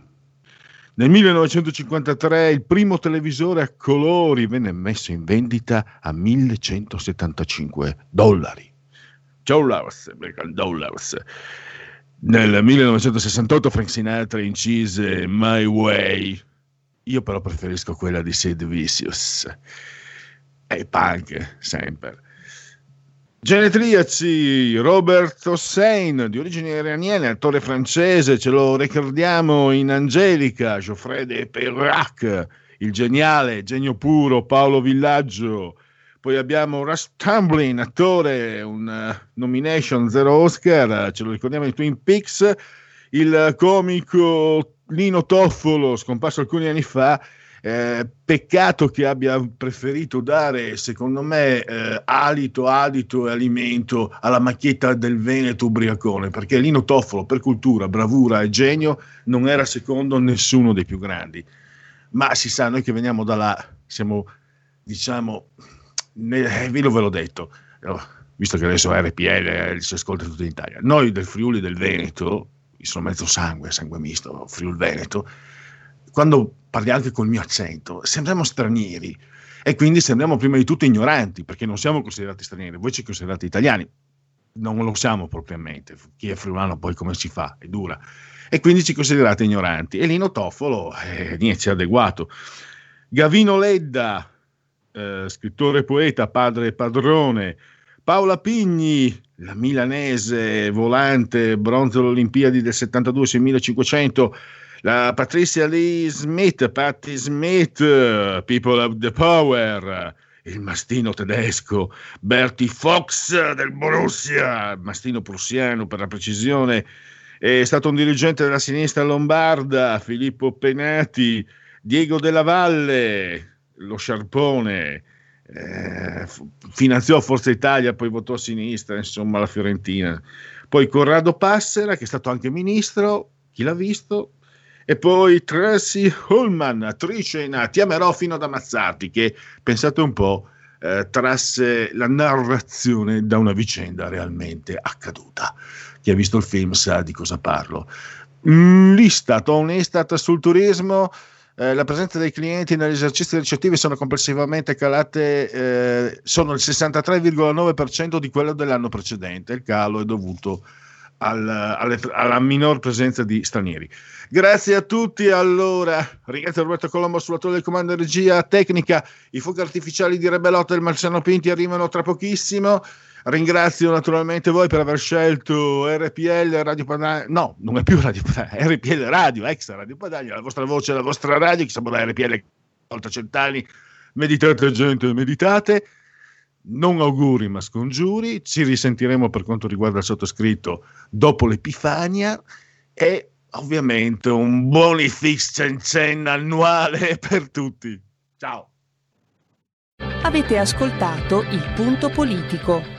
Speaker 4: Nel 1953 il primo televisore a colori venne messo in vendita a 1175 dollari dollars, dollars. Nel 1968 Frank Sinatra incise My Way. Io però preferisco quella di Sid Vicious. E punk, sempre. Genetriaci, Robert Hossein, di origini iraniane, attore francese, ce lo ricordiamo in Angelica, Geoffrey de Perrac, il geniale, genio puro, Paolo Villaggio. Poi abbiamo Russ Tamblin, attore, un uh, nomination, zero Oscar, ce lo ricordiamo in Twin Peaks. Il comico Lino Toffolo, scomparso alcuni anni fa, eh, peccato che abbia preferito dare, secondo me, eh, alito, adito e alimento alla macchietta del Veneto ubriacone, perché Lino Toffolo, per cultura, bravura e genio, non era secondo nessuno dei più grandi. Ma si sa, noi che veniamo da là, siamo, diciamo, ne, ve l'ho detto, visto che adesso RPL eh, si ascolta tutto in Italia, noi del Friuli del Veneto, io sono mezzo sangue, sangue misto, Friuli Veneto, quando parli anche col mio accento, sembriamo stranieri. E quindi sembriamo prima di tutto ignoranti perché non siamo considerati stranieri, voi ci considerate italiani, non lo siamo propriamente, chi è friulano poi come si fa, è dura, e quindi ci considerate ignoranti. E Lino Toffolo, eh, niente, si è adeguato. Gavino Ledda, eh, scrittore poeta, padre padrone, Paola Pigni, la milanese volante, bronzo alle Olimpiadi del 72 6500, la Patricia Lee Smith, Patti Smith, People of the Power, il mastino tedesco, Bertie Fox del Borussia, mastino prussiano per la precisione, è stato un dirigente della sinistra lombarda, Filippo Penati, Diego della Valle, lo Sciarpone, eh, finanziò Forza Italia, poi votò a sinistra, insomma la Fiorentina. Poi Corrado Passera, che è stato anche ministro, chi l'ha visto? E poi Tracy Ullman, attrice in Ti amerò fino ad ammazzarti, che pensate un po', eh, trasse la narrazione da una vicenda realmente accaduta. Chi ha visto il film sa di cosa parlo. Mm, L'Istat, Onestat sul turismo, eh, la presenza dei clienti negli esercizi ricettivi sono complessivamente calate, eh, sono il 63,9% di quello dell'anno precedente. Il calo è dovuto al, alle, alla minor presenza di stranieri. Grazie a tutti. Allora, ringrazio Roberto Colombo sulla torre del comando regia tecnica. I fuochi artificiali di Rebellotta e il Marciano Pinti arrivano tra pochissimo. Ringrazio naturalmente voi per aver scelto RPL Radio Padania. No, non è più Radio Padania, <laughs> RPL Radio, ex Radio Padania, la vostra voce, la vostra radio, che siamo da RPL volta cent'anni. Meditate, gente, meditate. Non auguri, ma scongiuri. Ci risentiremo per quanto riguarda il sottoscritto dopo l'Epifania e ovviamente un buonifix Cencen annuale <laughs> per tutti. Ciao.
Speaker 20: Avete ascoltato il punto politico.